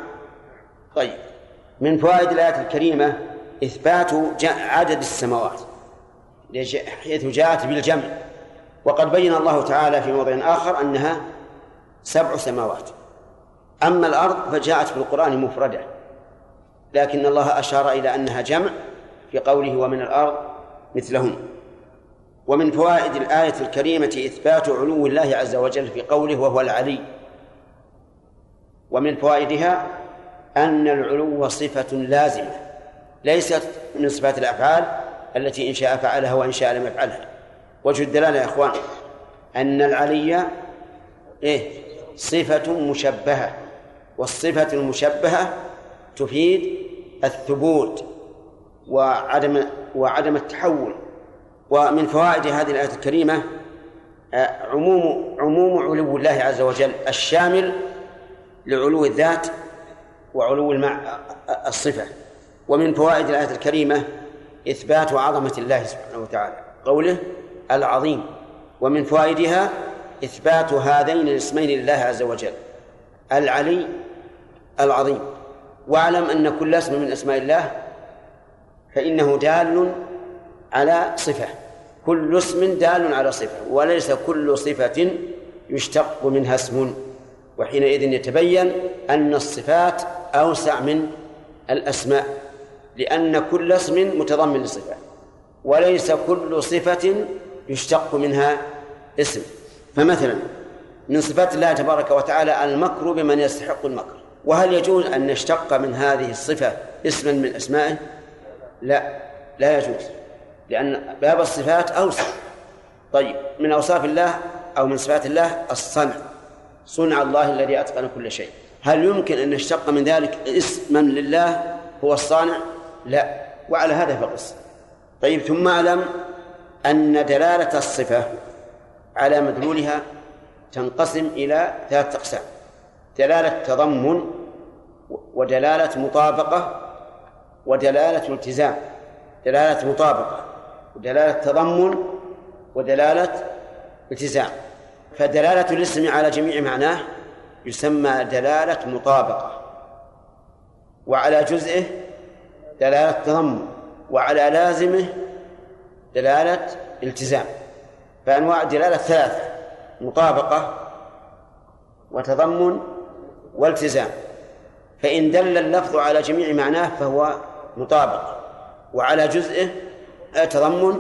Speaker 1: طيب من فوائد الآية الكريمة إثبات عدد السماوات حيث جاءت بالجمع وقد بين الله تعالى في موضع آخر أنها سبع سماوات أما الأرض فجاءت في القرآن مفردة لكن الله أشار إلى أنها جمع بقوله ومن الأرض مثلهم ومن فوائد الآية الكريمة إثبات علو الله عز وجل في قوله وهو العلي ومن فوائدها أن العلو صفة لازمة ليست من صفات الأفعال التي إن شاء فعلها وإن شاء لم يفعلها وجه الدلالة يا إخوان أن العلي إيه صفة مشبهة والصفة المشبهة تفيد الثبوت وعدم وعدم التحول ومن فوائد هذه الآية الكريمة آه، عموم عموم علو الله عز وجل الشامل لعلو الذات وعلو المع الصفة ومن فوائد الآية الكريمة إثبات عظمة الله سبحانه وتعالى قوله العظيم ومن فوائدها إثبات هذين الاسمين لله عز وجل العلي العظيم واعلم أن كل اسم من أسماء الله فإنه دال على صفة كل اسم دال على صفة وليس كل صفة يشتق منها اسم وحينئذ يتبين أن الصفات أوسع من الأسماء لأن كل اسم متضمن لصفة وليس كل صفة يشتق منها اسم فمثلا من صفات الله تبارك وتعالى المكر بمن يستحق المكر وهل يجوز أن نشتق من هذه الصفة اسما من أسمائه لا لا يجوز لأن باب الصفات أوسع طيب من أوصاف الله أو من صفات الله الصنع صنع الله الذي أتقن كل شيء هل يمكن أن نشتق من ذلك اسما لله هو الصانع لا وعلى هذا فقس طيب ثم أعلم أن دلالة الصفة على مدلولها تنقسم إلى ثلاثة أقسام دلالة تضمن ودلالة مطابقة ودلالة التزام دلالة مطابقة ودلالة تضمن ودلالة التزام فدلالة الاسم على جميع معناه يسمى دلالة مطابقة وعلى جزئه دلالة تضمن وعلى لازمه دلالة التزام فأنواع الدلالة ثلاثة مطابقة وتضمن والتزام فإن دل اللفظ على جميع معناه فهو مطابق وعلى جزئه تضمن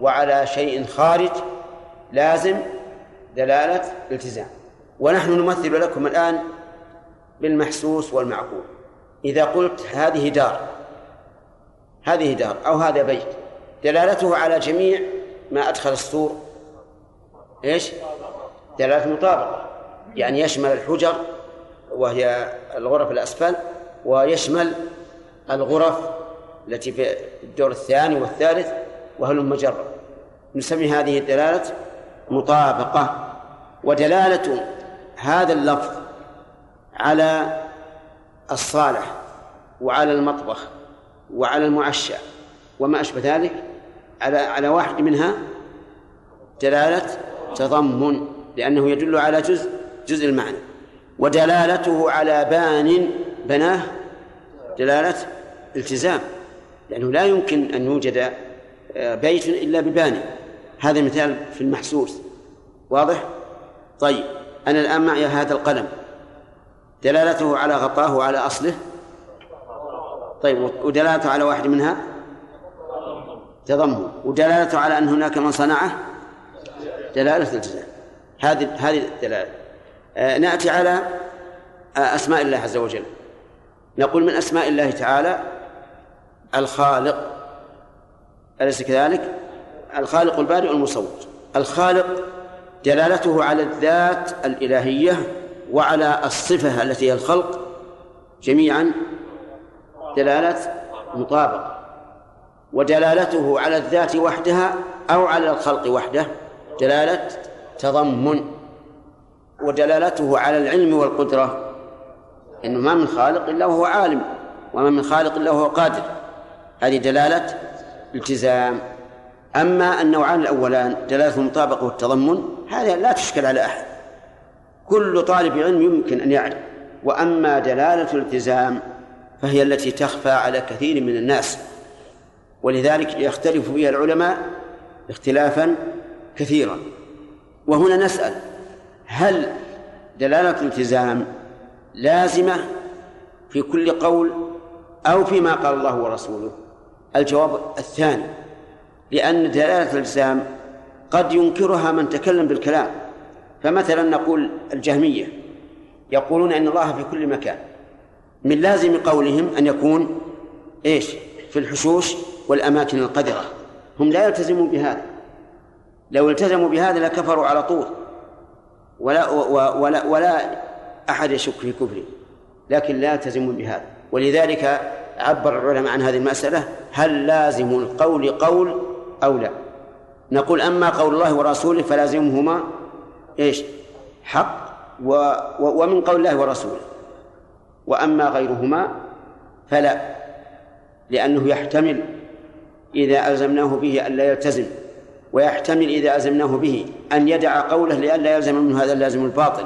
Speaker 1: وعلى شيء خارج لازم دلالة التزام ونحن نمثل لكم الآن بالمحسوس والمعقول إذا قلت هذه دار هذه دار أو هذا بيت دلالته على جميع ما أدخل السور إيش دلالة مطابقة يعني يشمل الحجر وهي الغرف الأسفل ويشمل الغرف التي في الدور الثاني والثالث وهل مجرة نسمي هذه الدلالة مطابقة ودلالة هذا اللفظ على الصالح وعلى المطبخ وعلى المعشى وما أشبه ذلك على على واحد منها دلالة تضمن لأنه يدل على جزء جزء المعنى ودلالته على بان بناه دلالة التزام لأنه لا يمكن أن يوجد آه، بيت إلا بباني هذا مثال في المحسوس واضح؟ طيب أنا الآن معي هذا القلم دلالته على غطاه وعلى أصله طيب ودلالته على واحد منها تضمن ودلالته على أن هناك من صنعه دلالة التزام هذه هذه الدلالة آه نأتي على آه أسماء الله عز وجل نقول من أسماء الله تعالى الخالق أليس كذلك؟ الخالق البارئ المصور الخالق دلالته على الذات الإلهية وعلى الصفة التي هي الخلق جميعا دلالة مطابقة ودلالته على الذات وحدها أو على الخلق وحده دلالة تضمن ودلالته على العلم والقدرة انه ما من خالق الا وهو عالم وما من خالق الا وهو قادر هذه دلاله التزام اما النوعان الاولان دلاله المطابقه والتضمن هذه لا تشكل على احد كل طالب علم يمكن ان يعرف واما دلاله الالتزام فهي التي تخفى على كثير من الناس ولذلك يختلف فيها العلماء اختلافا كثيرا وهنا نسأل هل دلالة الالتزام لازمة في كل قول أو فيما قال الله ورسوله الجواب الثاني لأن دلالة الإلزام قد ينكرها من تكلم بالكلام فمثلا نقول الجهمية يقولون أن الله في كل مكان من لازم قولهم أن يكون إيش في الحشوش والأماكن القذرة هم لا يلتزمون بهذا لو التزموا بهذا لكفروا على طول ولا ولا ولا, ولا أحد يشك في كفره لكن لا يلتزم بهذا ولذلك عبر العلماء عن هذه المسألة هل لازم القول قول أو لا نقول أما قول الله ورسوله فلازمهما إيش حق و و ومن قول الله ورسوله وأما غيرهما فلا لأنه يحتمل إذا ألزمناه به أن لا يلتزم ويحتمل إذا ألزمناه به أن يدع قوله لئلا يلزم منه هذا اللازم الباطل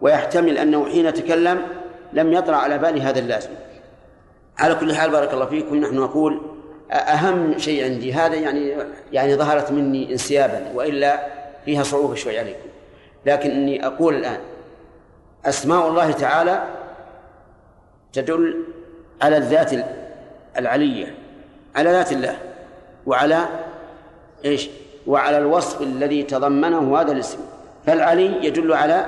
Speaker 1: ويحتمل أنه حين تكلم لم يطرأ على بالي هذا اللازم على كل حال بارك الله فيكم نحن نقول أهم شيء عندي هذا يعني يعني ظهرت مني انسيابا وإلا فيها صعوبة شوي عليكم لكن اني أقول الآن أسماء الله تعالى تدل على الذات العلية على ذات الله وعلى ايش؟ وعلى الوصف الذي تضمنه هذا الاسم فالعلي يدل على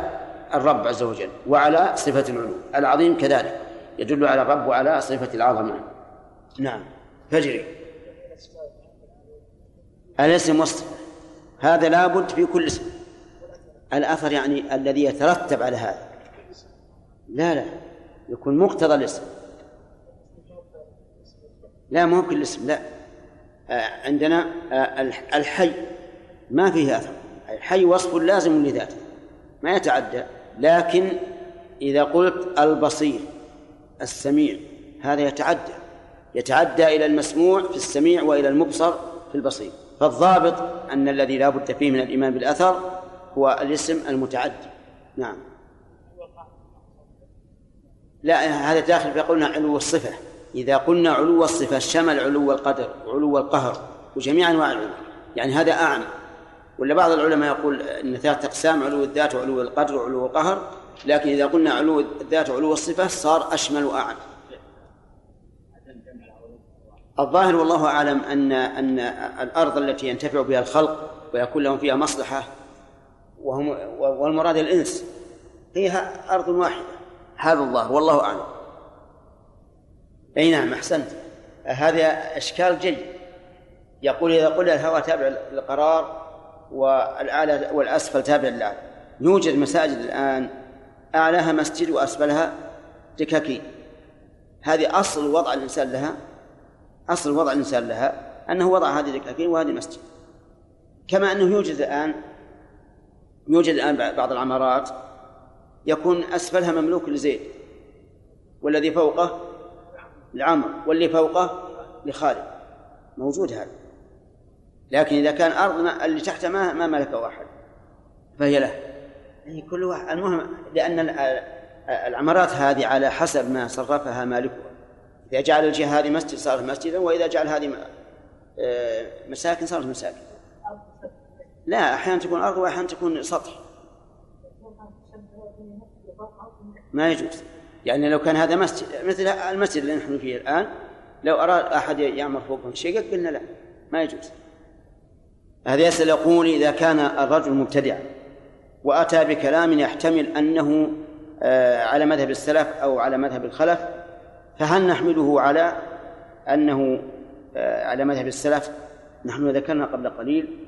Speaker 1: الرب عز وجل وعلى صفة العلو العظيم كذلك يدل على الرب وعلى صفة العظمة نعم فجري الاسم وصف هذا لابد في كل اسم الأثر يعني الذي يترتب على هذا لا لا يكون مقتضى الاسم لا مو كل اسم لا آه، عندنا آه، الحي ما فيه أثر الحي وصف لازم لذاته ما يتعدى لكن إذا قلت البصير السميع هذا يتعدى يتعدى إلى المسموع في السميع وإلى المبصر في البصير فالضابط أن الذي لا بد فيه من الإيمان بالأثر هو الاسم المتعدي نعم لا هذا داخل في قولنا علو الصفة إذا قلنا علو الصفة شمل علو القدر وعلو القهر وجميع أنواع العلو يعني هذا أعم ولا بعض العلماء يقول ان ثلاث اقسام علو الذات وعلو القدر وعلو القهر لكن اذا قلنا علو الذات وعلو الصفه صار اشمل واعم الظاهر والله اعلم ان ان الارض التي ينتفع بها الخلق ويكون لهم فيها مصلحه وهم والمراد الانس هي ارض واحده هذا الظاهر والله اعلم اي نعم احسنت هذا اشكال جيد يقول اذا قلنا الهوى تابع للقرار والأعلى والأسفل تابع للأعلى يوجد مساجد الآن أعلاها مسجد وأسفلها دكاكين هذه أصل وضع الإنسان لها أصل وضع الإنسان لها أنه وضع هذه دكاكين وهذه مسجد كما أنه يوجد الآن يوجد الآن بعض العمارات يكون أسفلها مملوك لزيد والذي فوقه لعمر واللي فوقه لخالد موجود هذا لكن إذا كان أرض ما اللي تحتها ما ما ملكه أحد فهي له يعني كل واحد المهم لأن العمارات هذه على حسب ما صرفها مالكها إذا جعل الجهة هذه مسجد صارت مسجدا وإذا جعل هذه آه، مساكن صارت مساكن لا أحيانا تكون أرض وأحيانا تكون سطح ما يجوز يعني لو كان هذا مسجد مثل المسجد اللي نحن فيه الآن لو أراد أحد يعمر فوقه شيء قلنا لا ما يجوز هذا يسأل يقول إذا كان الرجل مبتدع وأتى بكلام يحتمل أنه آه، على مذهب السلف أو على مذهب الخلف فهل نحمله على أنه آه، على مذهب السلف نحن ذكرنا قبل قليل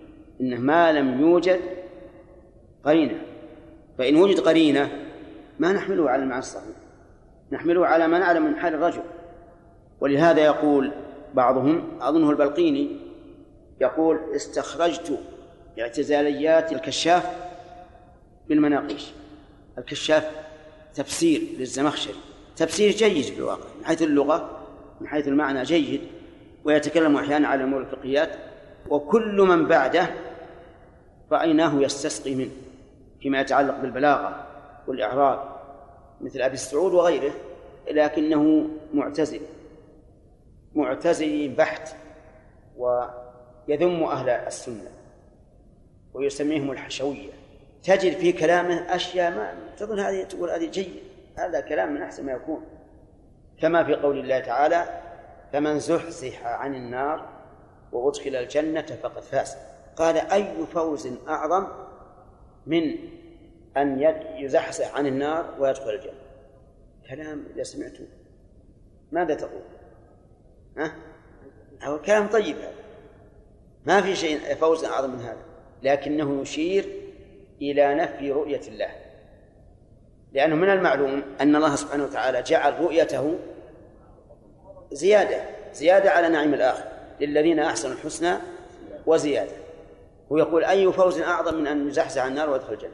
Speaker 1: أنه ما لم يوجد قرينة فإن وجد قرينة ما نحمله على المعنى الصحيح نحمله على ما نعلم من حال الرجل ولهذا يقول بعضهم أظنه البلقيني يقول استخرجت اعتزاليات الكشاف بالمناقيش الكشاف تفسير للزمخشري تفسير جيد في الواقع من حيث اللغة من حيث المعنى جيد ويتكلم أحيانا على أمور الفقهيات وكل من بعده رأيناه يستسقي منه فيما يتعلق بالبلاغة والإعراب مثل أبي السعود وغيره لكنه معتزل معتزل بحت و يذم أهل السنة ويسميهم الحشوية تجد في كلامه أشياء ما تظن هذه تقول هذه جيد هذا كلام من أحسن ما يكون كما في قول الله تعالى فمن زحزح عن النار وأدخل الجنة فقد فاز قال أي فوز أعظم من أن يزحزح عن النار ويدخل الجنة كلام إذا سمعته ماذا تقول؟ ها؟ أه؟ هو كلام طيب هذا ما في شيء فوز أعظم من هذا لكنه يشير إلى نفي رؤية الله لأنه من المعلوم أن الله سبحانه وتعالى جعل رؤيته زيادة زيادة على نعيم الآخر للذين أحسنوا الحسنى وزيادة ويقول أي فوز أعظم من أن يزحزح النار ويدخل الجنة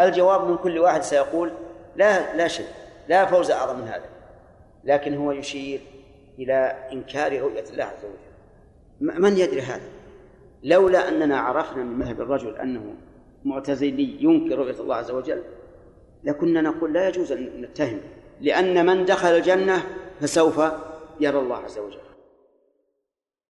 Speaker 1: الجواب من كل واحد سيقول لا لا شيء لا فوز أعظم من هذا لكن هو يشير إلى إنكار رؤية الله عز وجل من يدري هذا لولا أننا عرفنا من مذهب الرجل أنه معتزلي ينكر رؤية الله عز وجل لكنا نقول لا يجوز أن نتهم لأن من دخل الجنة فسوف يرى الله عز وجل